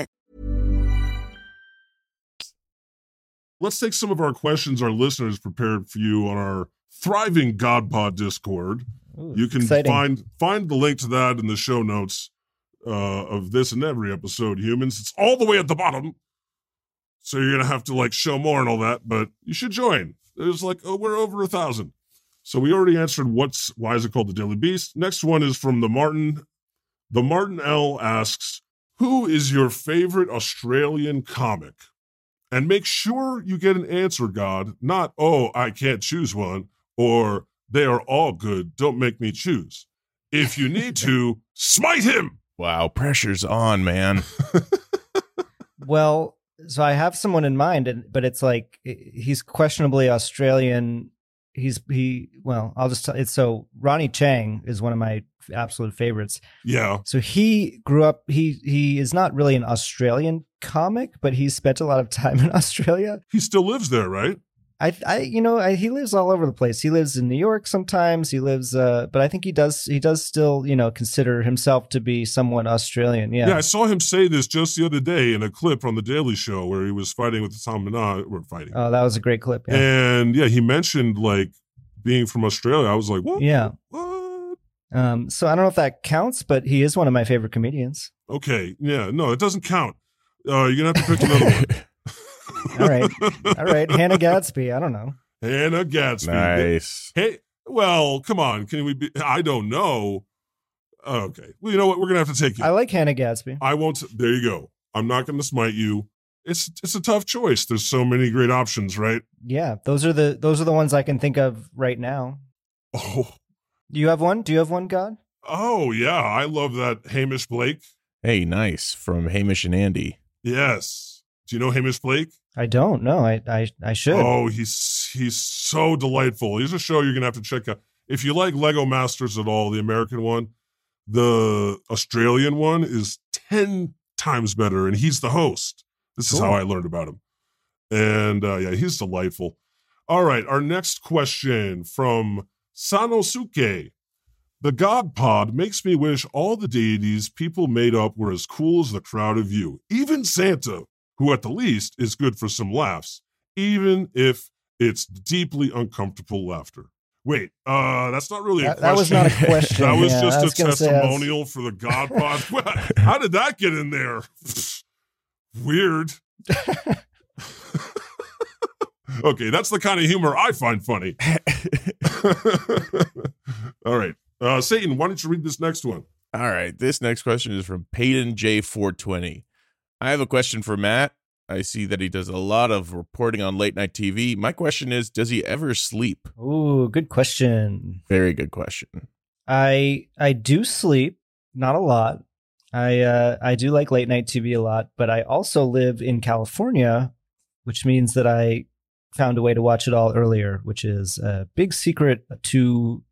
Let's take some of our questions our listeners prepared for you on our thriving GodPod Discord. Ooh, You can exciting. find find the link to that in the show notes uh, of this and every episode. Humans, it's all the way at the bottom, so you're gonna have to like show more and all that. But you should join. There's like oh, we're over a thousand. So we already answered what's why is it called the Daily Beast. Next one is from the Martin. The Martin L asks, "Who is your favorite Australian comic?" And make sure you get an answer, God. Not oh, I can't choose one, or they are all good. Don't make me choose. If you need to, smite him. Wow, pressure's on, man. Well, so I have someone in mind, and but it's like he's questionably Australian. He's he. Well, I'll just tell it's so Ronny Chieng is one of my absolute favorites. Yeah. So he grew up. He he is not really an Australian comic, but he spent a lot of time in Australia. He still lives there, right? I, I, you know, I, he lives all over the place. He lives in New York sometimes. He lives, uh, but I think he does, he does still, you know, consider himself to be somewhat Australian. Yeah. Yeah, I saw him say this just the other day in a clip on the Daily Show where he was fighting with Tom Minhaj. We're fighting. Oh, that was a great clip. Yeah. And yeah, he mentioned like being from Australia. I was like, what? Yeah. What? Um, so I don't know if that counts, but he is one of my favorite comedians. Okay. Yeah. No, it doesn't count. Uh, you're going to have to pick another one. All right. All right. Hannah Gadsby. I don't know. Hannah Gadsby. nice. Hey, well, come on. Can we be? I don't know. Okay. Well, you know what? We're gonna have to take you. I like Hannah Gadsby. I won't. There you go. I'm not gonna smite you. It's it's a tough choice. There's so many great options, right? Yeah. Those are the, those are the ones I can think of right now. Oh, Do you have one? Do you have one, God? oh yeah. I love that Hamish Blake. Hey, nice from Hamish and Andy. Yes. Do you know Hamish Blake? I don't know. I, I, I should. Oh, he's he's so delightful. He's a show you're gonna have to check out. If you like Lego Masters at all, the American one, the Australian one is ten times better, and he's the host. This is how I learned about him. And uh, yeah, he's delightful. All right, our next question from Sanosuke. The God Pod makes me wish all the deities people made up were as cool as the crowd of you, even Santa, who at the least is good for some laughs, even if it's deeply uncomfortable laughter. Wait, uh, that's not really a That, question. that was not a question. That was yeah, just was a I was- testimonial for the God Pod. How did that get in there? Weird. okay, that's the kind of humor I find funny. All right. Uh, Satan, why don't you read this next one? All right. This next question is from Peyton J420. I have a question for Matt. I see that he does a lot of reporting on late night TV. My question is Does he ever sleep? Oh, good question. Very good question. I I do sleep, not a lot. I uh, I do like late night TV a lot, but I also live in California, which means that I found a way to watch it all earlier, which is a big secret to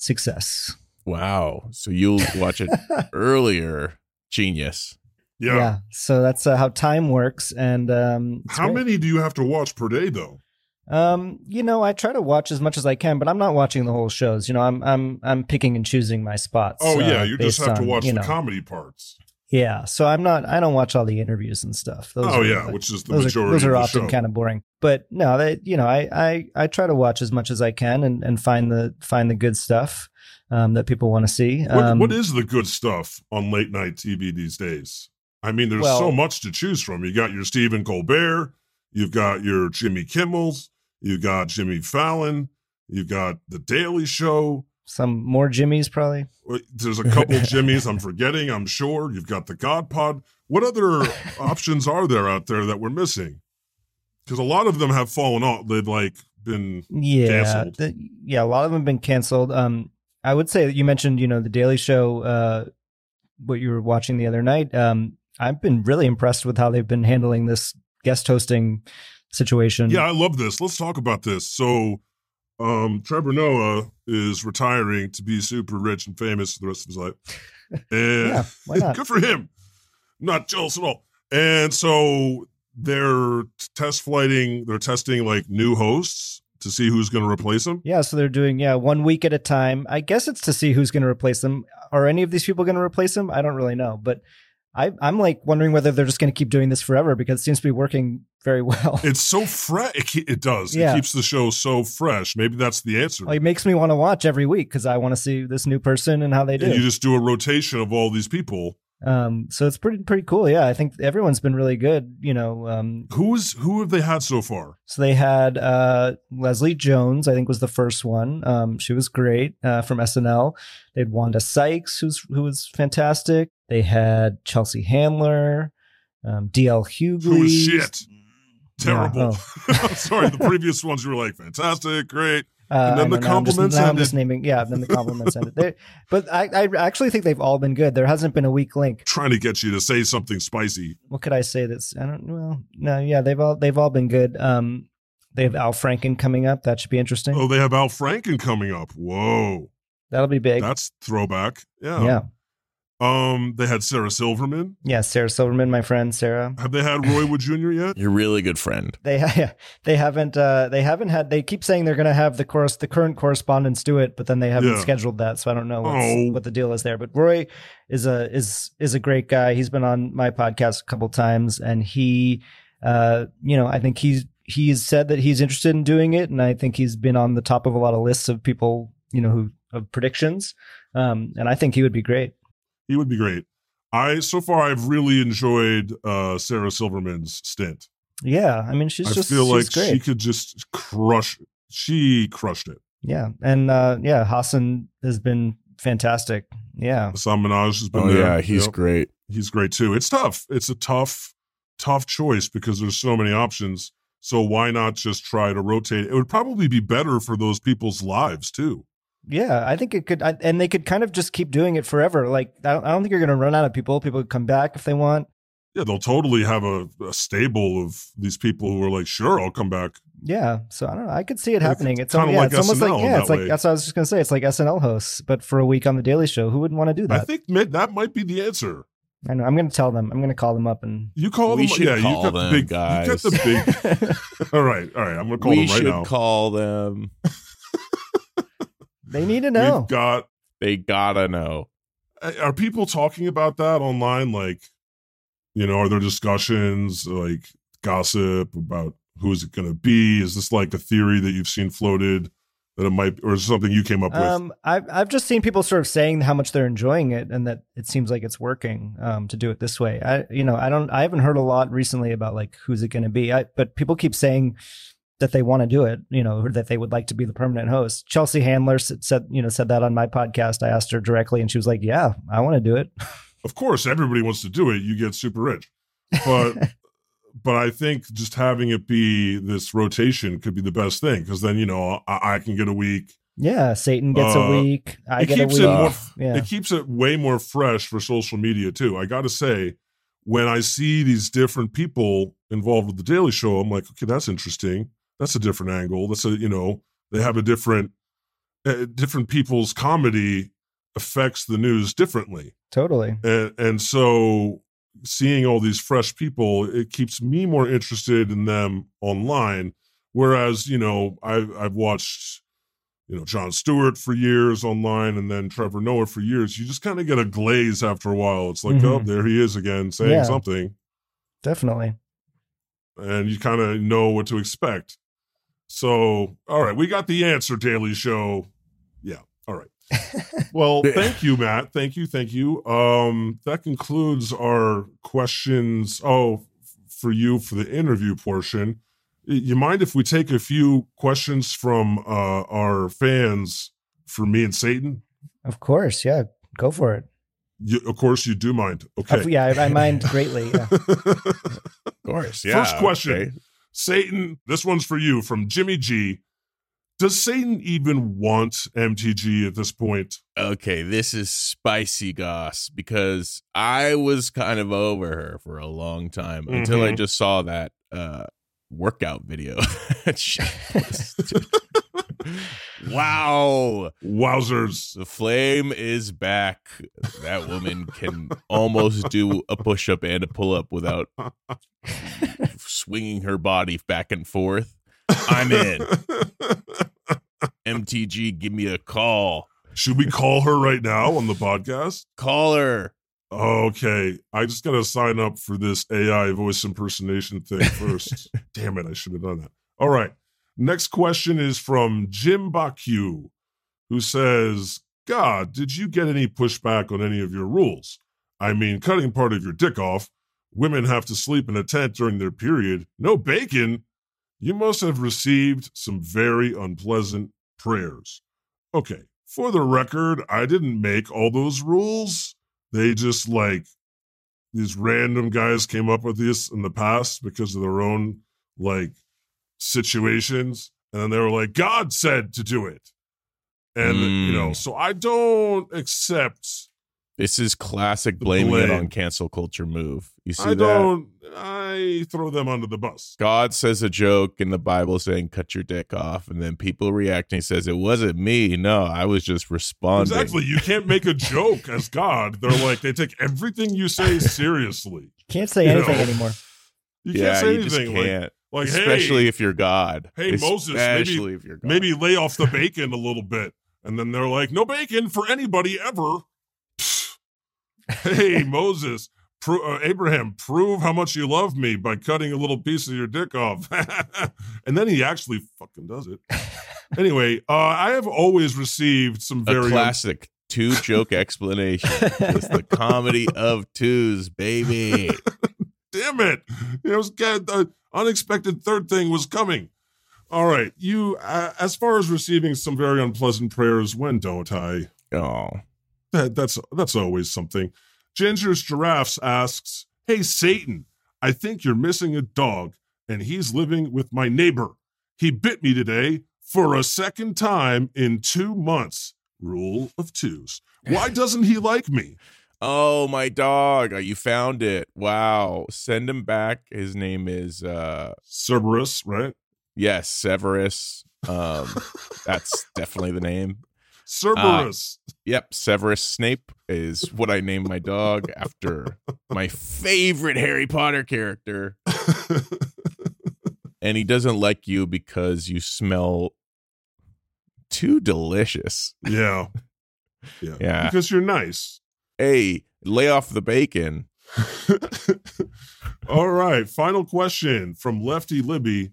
success. Wow. So you'll watch it earlier. Genius. Yeah. So that's uh, how time works, and um, How great. many do you have to watch per day, though? Um, you know, I try to watch as much as I can, but I'm not watching the whole shows. You know, I'm I'm I'm picking and choosing my spots. Oh, uh, yeah. You just based have to watch you the know, comedy parts. Yeah, so I'm not. I don't watch all the interviews and stuff. Those oh, are, yeah, like, which is the those majority are those are often show. kind of boring. But no, they you know I I I try to watch as much as I can and and find the find the good stuff um, that people want to see. What, Um, what is the good stuff on late night TV these days? I mean, there's Well- so much to choose from. You got your Stephen Colbert, you've got your Jimmy Kimmels, you've got Jimmy Fallon, you've got The Daily Show. Some more Jimmys probably? There's a couple Jimmys I'm forgetting, I'm sure. You've got the God Pod. What other options are there out there that we're missing? Because a lot of them have fallen off. They've like been Yeah, Canceled. the- yeah. A lot of them have been canceled. Um, I would say that you mentioned you know the Daily Show. Uh, what you were watching the other night. Um, I've been really impressed with how they've been handling this guest hosting situation. Yeah, I love this. Let's talk about this. So, um, Trevor Noah is retiring to be super rich and famous for the rest of his life. And Yeah, why not? good for him. Not jealous at all. And so they're test flighting, they're testing like new hosts to see who's going to replace them. Yeah, so they're doing yeah one week at a time. I guess it's to see who's going to replace them. Are any of these people going to replace them? I don't really know, but I, I'm like wondering whether they're just going to keep doing this forever because it seems to be working very well. It's so fresh. It, it does. Yeah. It keeps the show so fresh. Maybe that's the answer. Like, it makes me want to watch every week because I want to see this new person and how they and do. you just do a rotation of all these people. Um, so it's pretty pretty cool. Yeah, I think everyone's been really good. You know, um, Who's who have they had so far? so they had uh, Leslie Jones, I think was the first one. Um, she was great uh, from SNL. They had Wanda Sykes, who's who was fantastic. They had Chelsea Handler, um, DL Hughley. Who is shit? Yeah, Terrible. oh. Sorry, the previous ones were like fantastic, great. Uh, And then the know, now I'm just- compliments now I'm just naming, yeah. Then the compliments ended. They, but I, I actually think they've all been good. There hasn't been a weak link. Trying to get you to say something spicy. what could I say that's I don't well no yeah they've all they've all been good. Um, they have Al Franken coming up. That should be interesting. Oh, they have Al Franken coming up. Whoa, That'll be big. that's throwback. Yeah. yeah, Um, they had Sarah Silverman. yeah. Sarah Silverman, my friend Sarah. Have they had Roy Wood Jr. yet? You're a really good friend. They they haven't uh, they haven't had. They keep saying they're going to have the course the current correspondents do it, but then they haven't Yeah. scheduled that. So I don't know what's, Oh. what the deal is there. But Roy is a is is a great guy. He's been on my podcast a couple times, and he, uh, you know, I think he's he's said that he's interested in doing it, and I think he's been on the top of a lot of lists of people, you know, who of predictions. Um, and I think he would be great. He would be great. I so far I've really enjoyed uh Sarah Silverman's stint. Yeah, I mean, she's just I just feel like great. she could just crush. She crushed it. Yeah, and uh, yeah, Hasan has been fantastic. Yeah, Sam Minhaj has been Oh, there. yeah. He's Yep. great. he's great too. It's tough. It's a tough, tough choice because there's so many options. So why not just try to rotate? It would probably be better for those people's lives too. Yeah, I think it could, I, and they could kind of just keep doing it forever. Like, I don't, I don't think you're going to run out of people. People could come back if they want. Yeah, they'll totally have a, a stable of these people who are like, sure, I'll come back. Yeah, so I don't know. I could see it happening. It's kinda yeah, like it's almost like SNL yeah, it's like way. that's what I was just going to say. It's like SNL hosts, but for a week on the Daily Show. Who wouldn't want to do that? I think that might be the answer. I know. I'm going to tell them. I'm going to call them up and. You call We them, should yeah. call you got them, the big guys. You got the big. all right, all right. I'm gonna call we them right should now. call them. they need to know. We've got They gotta know. Are people talking about that online? Like, you know, are there discussions like gossip about who's it going to be? Is this like a theory that you've seen floated that it might, or is something you came up with? Um, I've I've just seen people sort of saying how much they're enjoying it and that it seems like it's working um, to do it this way. I you know I don't I haven't heard a lot recently about like who's it going to be. I, but people keep saying that they want to do it. You know, or that they would like to be the permanent host. Chelsea Handler said you know said that on my podcast. I asked her directly, and she was like, "Yeah, I want to do it." of course, everybody wants to do it. You get super rich, but. But I think just having it be this rotation could be the best thing because then you know I, I can get a week. yeah, Satan gets Uh, a week. I it get a week. it more. yeah, It keeps it way more fresh for social media too. I got to say, when I see these different people involved with the Daily Show, I'm like, okay, that's interesting. That's a different angle. That's a you know they have a different uh, different people's comedy affects the news differently, totally. and and so seeing all these fresh people, it keeps me more interested in them online. Whereas you know I've I've watched you know Jon Stewart for years online, and then Trevor Noah for years. You just kind of get a glaze after a while. It's like, Mhm. oh, there he is again saying Yeah. something, Definitely. and you kind of know what to expect. So, all right, we got the answer, Daily Show. Yeah, all right. Well, thank you, Matt. Thank you, thank you. Um, that concludes our questions. Oh, for you for the interview portion. You mind if we take a few questions from uh, our fans for me and Satan? Of course, yeah. Go for it. You, of course, you do mind. Uh, Okay. yeah, I, I mind greatly. Yeah. Of course. Yeah. First question. okay. Satan, this one's for you from Jimmy G. Does Satan even want MTG at this point? Okay, this is spicy goss because I was kind of over her for a long time until I Mhm. just saw that uh workout video. Wow. Wowzers. The flame is back. That woman can almost do a push up and a pull up without swinging her body back and forth. I'm in. MTG, give me a call. Should we call her right now on the podcast? Call her. Okay. I just got to sign up for this AI voice impersonation thing first. Damn it. I should have done that. All right. Next question is from Jim Baku, who says, God, did you get any pushback on any of your rules? I mean, cutting part of your dick off. Women have to sleep in a tent during their period. No bacon. You must have received some very unpleasant prayers. Okay. For the record, I didn't make all those rules. They just like these random guys came up with this in the past because of their own like situations. And then they were like, God said to do it. And, you know, Mm. so I don't accept This is classic The blaming it on cancel culture move. You see I that? don't. I throw them under the bus. God says a joke in the Bible saying cut your dick off, and then people react and he says, It wasn't me. No, I was just responding. Exactly. You can't make a joke as God. They're like they take everything you say seriously. Can't say You anything know. anymore. You yeah, can't say you anything like, can't. like Especially hey, if you're God. Hey, Moses, maybe- if you're God. maybe lay off the bacon a little bit, and then they're like, no bacon for anybody ever. Hey, Moses. Pro- uh, Abraham, prove how much you love me by cutting a little piece of your dick off. and then he actually fucking does it. Anyway, uh, I have always received some a very classic two joke explanation. it's the comedy of twos, baby. damn it it was the unexpected third thing was coming all right you uh, as far as receiving some very unpleasant prayers when don't i Oh. That, that's that's always something ginger's giraffes asks hey satan i think you're missing a dog and he's living with my neighbor he bit me today for a second time in two months rule of twos why doesn't he like me Oh, my dog. Oh, You found it. Wow. Send him back. His name is uh cerberus right yes, Severus. Um that's definitely the name. Cerberus um, Yep, Severus Snape is what I named my dog after my favorite Harry Potter character. And he doesn't like you because you smell too delicious. Yeah. Yeah. Yeah. Because you're nice. Hey, lay off the bacon. All right. Final question from Lefty Libby.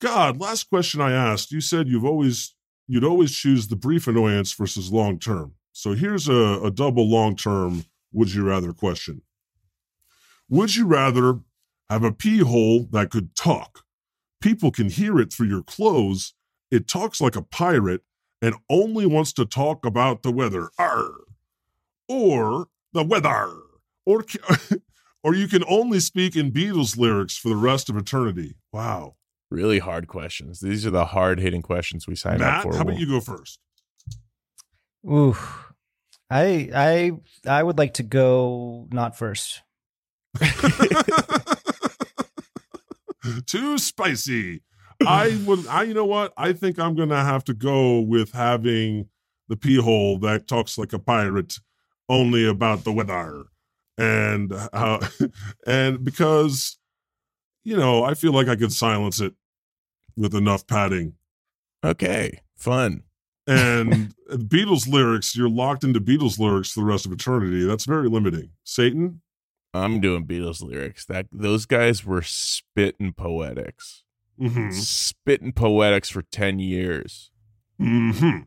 God, last question I asked, you said you've always you'd always choose the brief annoyance versus long term. So here's a, a double long term would you rather question. Would you rather have a pee hole that could talk? People can hear it through your clothes. It talks like a pirate and only wants to talk about the weather. Arr. Or the weather. Or or you can only speak in Beatles lyrics for the rest of eternity. Wow. Really hard questions. These are the hard hitting questions we sign up Matt, for. how about you go first? Ooh, I I I would like to go not first. Too spicy. I would I you know what? I think I'm gonna have to go with having the pee hole that talks like a pirate only about the weather. And how uh, and because you know, I feel like I could silence it with enough padding. Okay, fun. And Beatles lyrics, you're locked into Beatles lyrics for the rest of eternity. That's very limiting. Satan? I'm doing Beatles lyrics. That those guys were spitting poetics, Mm-hmm. spitting poetics for ten years, Mm-hmm.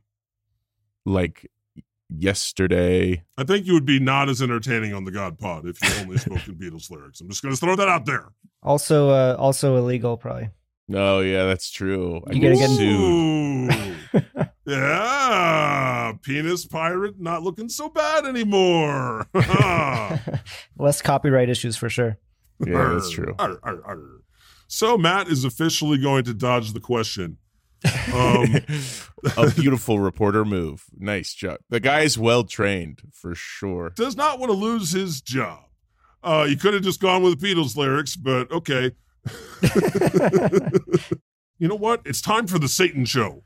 like yesterday. I think you would be not as entertaining on the God Pod if you only spoke in Beatles lyrics. I'm just going to throw that out there. Also, uh, also illegal, probably. Oh yeah, that's true. I You get gotta get- sued. Yeah, penis pirate not looking so bad anymore. Less copyright issues for sure. Yeah, that's true. Arr, arr, arr. So Matt is officially going to dodge the question. Um, a beautiful reporter move. Nice job. The guy's well trained for sure. does not want to lose his job. Uh, you could have just gone with the Beatles lyrics, but okay. you know what? It's time for the Satan show.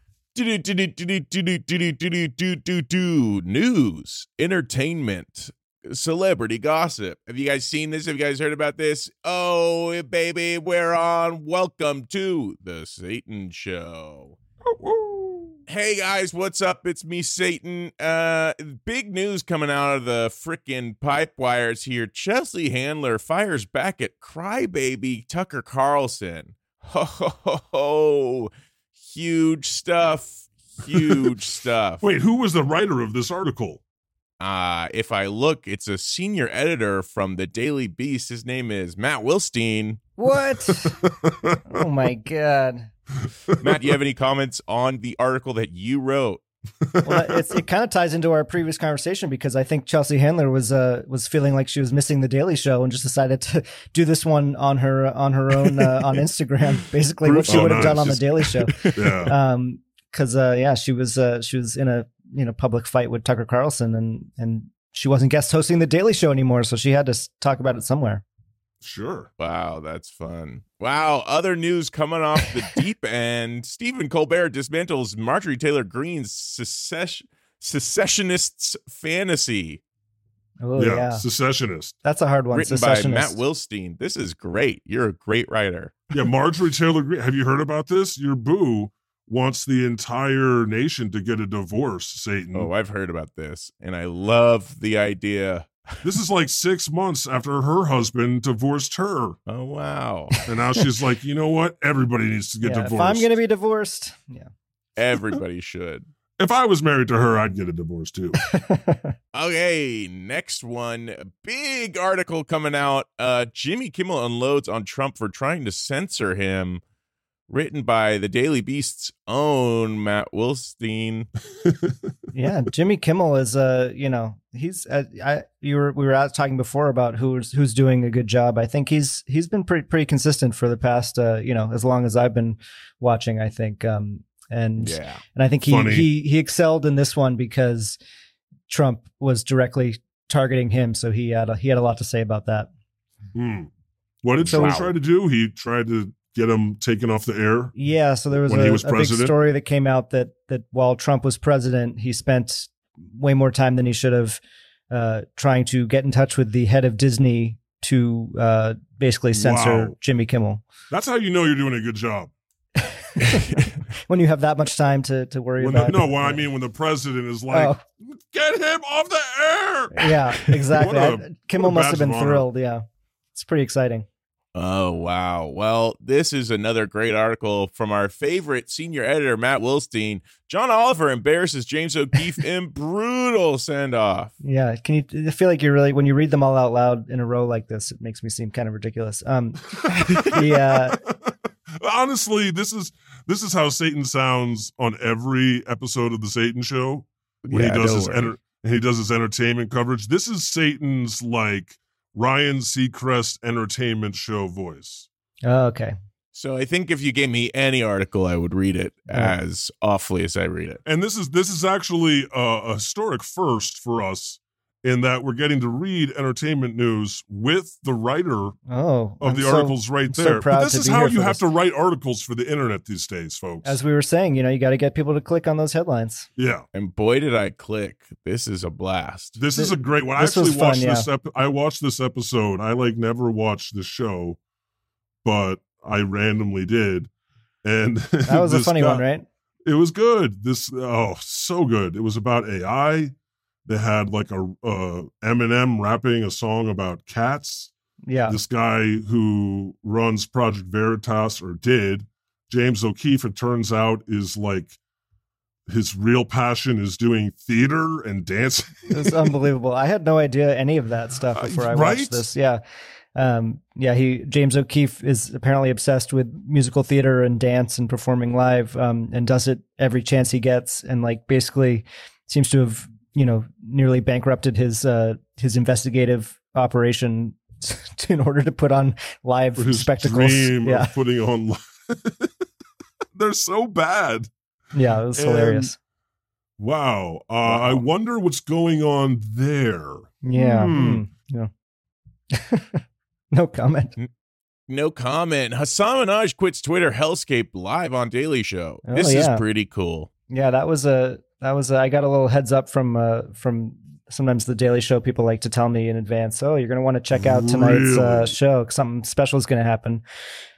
News, entertainment, celebrity gossip. Have you guys seen this? Have you guys heard about this? Oh, baby, we're on. Welcome to the Satan Show. Hey guys, what's up? It's me, Satan. Uh, big news coming out of the frickin' pipe wires here. Chelsea Handler fires back at crybaby Tucker Carlson. Ho ho ho ho! Huge stuff. Huge stuff. Wait, who was the writer of this article? Uh, if I look, it's a senior editor from the Daily Beast. His name is Matt Wilstein. What? oh my god. Matt, do you have any comments on the article that you wrote? Well, it's, it kind of ties into our previous conversation because I think Chelsea Handler was uh, was feeling like she was missing the Daily Show and just decided to do this one on her on her own uh, on Instagram. Basically, what she Oh, would have done nice. on the Daily Show. Yeah. Um, because uh, yeah, she was uh, she was in a you know public fight with Tucker Carlson and and she wasn't guest hosting the Daily Show anymore, so she had to talk about it somewhere. Sure. Wow, that's fun. Wow, other news coming off the deep end. Stephen Colbert dismantles Marjorie Taylor Greene's secession, secessionists fantasy. Oh yeah. yeah. Secessionist. that's a hard one. written by Matt Wilstein. This is great. You're a great writer. Yeah, Marjorie Taylor Greene. Have you heard about this? Your boo wants the entire nation to get a divorce, Satan. Oh, I've heard about this, and I love the idea. This is like six months after her husband divorced her. Oh wow, And now she's like, you know what? Everybody needs to get yeah, divorced. if I'm gonna be divorced, yeah. everybody should. If I was married to her, I'd get a divorce too. Okay, next one. Big article coming out. Uh Jimmy Kimmel unloads on Trump for trying to censor him. Written by the Daily Beast's own Matt Wilstein. yeah, Jimmy Kimmel is uh, you know, he's uh, I you were we were out talking before about who's who's doing a good job. I think he's he's been pretty pretty consistent for the past uh, you know, as long as I've been watching, I think. Um and Yeah. and I think he Funny. he he excelled in this one because Trump was directly targeting him, so he had a, he had a lot to say about that. Hmm. What did So- Trump Wow. try to do? He tried to get him taken off the air. Yeah, so there was, a, was a big story that came out that that while Trump was president, he spent way more time than he should have uh, trying to get in touch with the head of Disney to uh, basically censor Wow. Jimmy Kimmel. That's how you know you're doing a good job. when you have that much time to to worry When the, about. no, well, I mean when the president is like, Oh. get him off the air. Yeah, exactly. What a- Kimmel must have been thrilled. Yeah, it's pretty exciting. Oh, wow. Well, this is another great article from our favorite senior editor, Matt Wilstein. John Oliver embarrasses James O'Keefe in brutal send off. Yeah, can you? I feel like you're really when you read them all out loud in a row like this, it makes me seem kind of ridiculous. Um, the uh, Honestly, this is this is how Satan sounds on every episode of the Satan show when Yeah, he does his worry. enter- he does his entertainment coverage. This is Satan's like Ryan Seacrest entertainment show voice. oh, okay, So I think if you gave me any article, I would read it Yeah. as awfully as I read it. And this is this is actually a, a historic first for us in that we're getting to read entertainment news with the writer oh, of I'm the so- articles right I'm so there. proud but this to is be how you have this. to write articles for the internet these days, folks. As we were saying, you know, you got to get people to click on those headlines. yeah. And boy, did I click. This is a blast. This is a great one. I This was actually fun, watched yeah. this. Ep- I watched this episode. I like never watched the show, but I randomly did, and That was a funny guy- one, right? It was good. This oh, so good. It was about AI. They had like a uh, Eminem rapping a song about cats. Yeah, This guy who runs Project Veritas or did, James O'Keefe, it turns out is like his real passion is doing theater and dancing. it's unbelievable. I had no idea any of that stuff Uh, before I right? watched this. Yeah. Um, yeah, he James O'Keefe is apparently obsessed with musical theater and dance and performing live, um, and does it every chance he gets, and like basically seems to have you know nearly bankrupted his uh, his investigative operation in order to put on live spectacles. dream Yeah, of putting on. They're so bad. yeah, it was And- hilarious. Wow. Uh, I wonder what's going on there. Yeah, Hmm. mm, yeah. no comment. No comment. Hasan Minhaj quits Twitter hellscape live on Daily Show. Oh, this yeah. is pretty cool. Yeah, that was a that was I got a little heads up from uh, from sometimes the Daily Show people like to tell me in advance. Oh, you're going to want to check out tonight's uh, show. Something special is going to happen.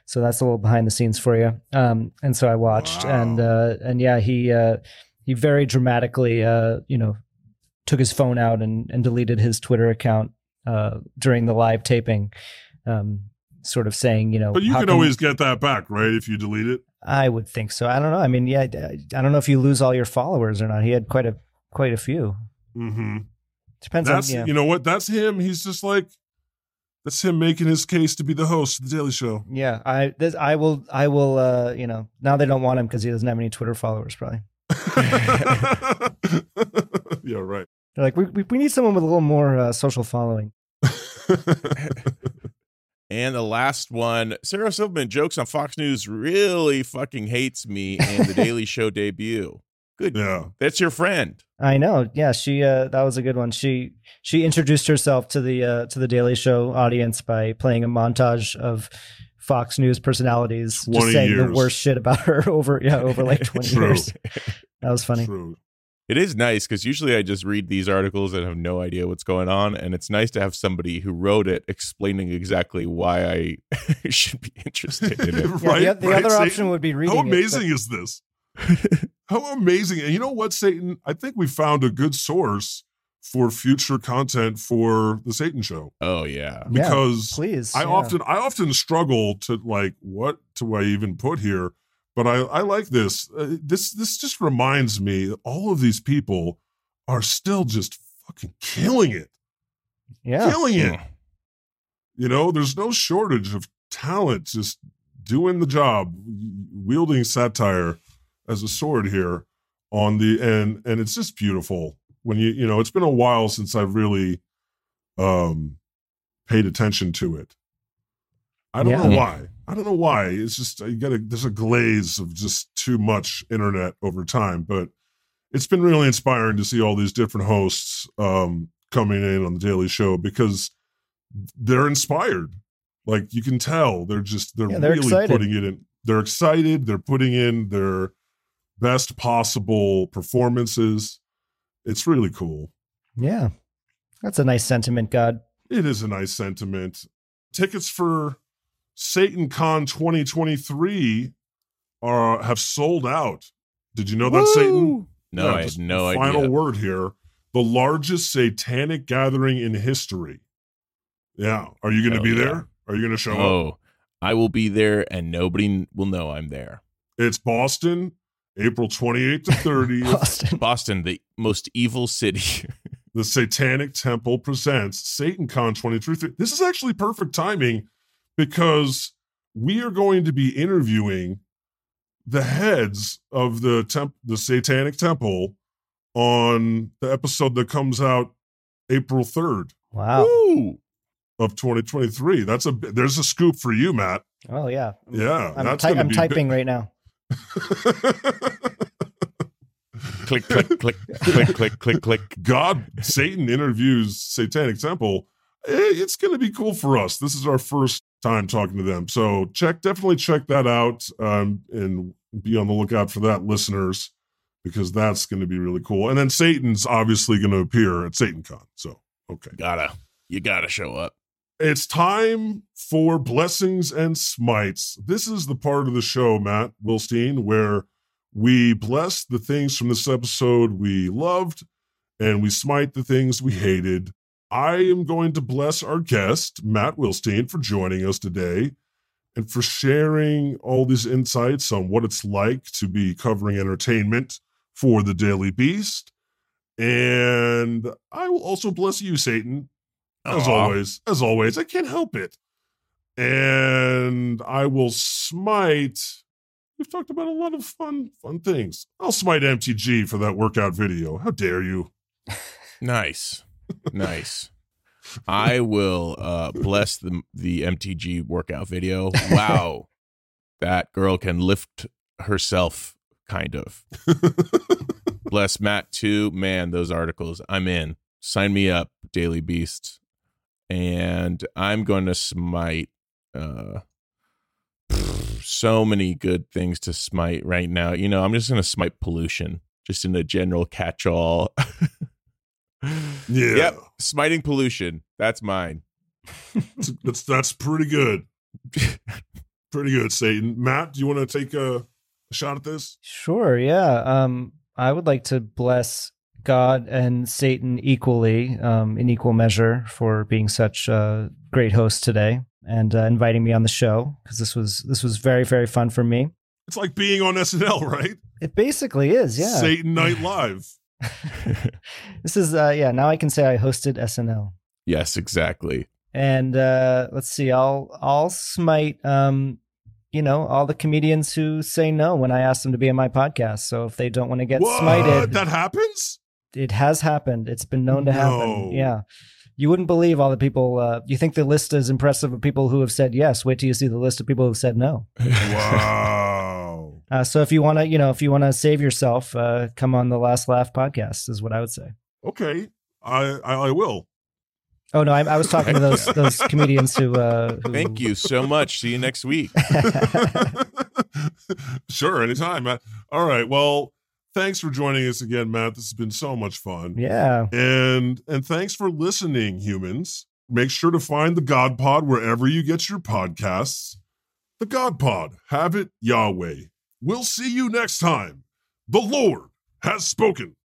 So that's a little behind the scenes for you. Um, and so I watched, Wow. and uh, and yeah, he uh, he very dramatically, uh, you know, took his phone out and and deleted his Twitter account uh, during the live taping. Um, sort of saying, you know, But you can always get that back, right? If you delete it. I would think so. I don't know. I mean, yeah, I I don't know if you lose all your followers or not. He had quite a quite a few. Mm-hmm. Depends That's on yeah. you know what? That's him. He's just like that's him making his case to be the host of the Daily Show. yeah, I this, I will I will uh you know now they don't want him because he doesn't have any Twitter followers. Probably yeah, right. they're like we we, we need someone with a little more uh, social following. And the last one, Sarah Silverman jokes on Fox News really fucking hates me and the Daily Show debut. Good. yeah. That's your friend. I know. Yeah, she uh that was a good one. She she introduced herself to the uh to the Daily Show audience by playing a montage of Fox News personalities just saying the worst shit about her over yeah over like 20 True. years. That was funny. True. It is nice because usually I just read these articles and have no idea what's going on. And it's nice to have somebody who wrote it explaining exactly why I should be interested in it. Yeah, right. the, the right, other Satan? option would be reading How it, but- amazing is this? How amazing. And you know what, Satan? I think we found a good source for future content for the Satan show. Oh, yeah. Yeah, Because please. I yeah. often I often struggle to like what do I even put here? But I I like this. Uh, this this just reminds me that all of these people are still just fucking killing it. yeah. Killing it. Mm. You know, there's no shortage of talent just doing the job, wielding satire as a sword here on the and and it's just beautiful when you you know it's been a while since I've really um paid attention to it. I don't know why. I don't know why. It's just you got a there's a glaze of just too much internet over time, but it's been really inspiring to see all these different hosts um coming in on the Daily Show because they're inspired. Like you can tell, they're just they're, Yeah, they're really excited. putting it in. They're excited. They're putting in their best possible performances. It's really cool. Yeah. That's a nice sentiment, God. It is a nice sentiment. Tickets for Satan Con 2023 are uh, have sold out. Did you know that, Satan? No, Yeah, I had no final idea. word here. the largest satanic gathering in history. Yeah. Are you going to Hell be yeah. there? Are you going to show up? Oh, I will be there and nobody will know I'm there. It's Boston, April 28th to 30th. Boston. Boston, the most evil city. the Satanic Temple presents Satan Con 23. This is actually perfect timing because we are going to be interviewing the heads of the temp- the Satanic Temple on the episode that comes out April 3rd Wow. Ooh. of 2023. That's a there's a scoop for you, Matt. Oh yeah. Yeah, I'm, that's ty- I'm be typing right now. click, click, click, click, click, click, click. God, Satan interviews Satanic Temple. Eh, It's going to be cool for us. This is our first time talking to them, so check definitely check that out um, and be on the lookout for that, listeners, because that's going to be really cool. And then Satan's obviously going to appear at SatanCon. So okay, Gotta, you gotta show up. it's time for blessings and smites. This is the part of the show, Matt Wilstein, where we bless the things from this episode we loved and we smite the things we hated. I am going to bless our guest, Matt Wilstein, for joining us today and for sharing all these insights on what it's like to be covering entertainment for the Daily Beast. And I will also bless you, Satan, as Aw. always, as always, I can't help it. And I will smite. We've talked about a lot of fun, fun things. I'll smite MTG for that workout video. How dare you? Nice, nice. I will uh, bless the the MTG workout video. Wow, that girl can lift herself, kind of. bless Matt too. Man, those articles. I'm in. Sign me up, Daily Beast. And I'm going to smite. Uh, so many good things to smite right now. You know, I'm just going to smite pollution, just in a general catch-all. Yeah, Yep, smiting pollution. That's mine. that's, that's that's pretty good. pretty good, Satan. Matt, do you want to take a, a shot at this? Sure. Yeah. Um, I would like to bless God and Satan equally, um, in equal measure, for being such a great host today and uh, inviting me on the show because this was this was very very fun for me. It's like being on SNL, right? It basically is. Yeah. Satan Night Live. this is uh, yeah. Now I can say I hosted SNL. yes, exactly. and uh let's see i'll i'll smite um you know all the comedians who say no when i ask them to be on my podcast so if they don't want to get What? smited That happens? it has happened it's been known to No. happen yeah you wouldn't believe all the people uh you think the list is impressive of people who have said yes wait till you see the list of people who've said no Wow. Uh so if you want to you know if you want to save yourself uh come on the last laugh podcast is what i would say okay, I, I I will. oh no i, I was talking to those those comedians who uh who, Thank you so much. See you next week. sure, anytime, Matt. All right. Well, thanks for joining us again, Matt. This has been so much fun. yeah And and thanks for listening, humans. Make sure to find the God Pod wherever you get your podcasts. The God Pod, have it Yahweh. We'll see you next time. The Lord has spoken.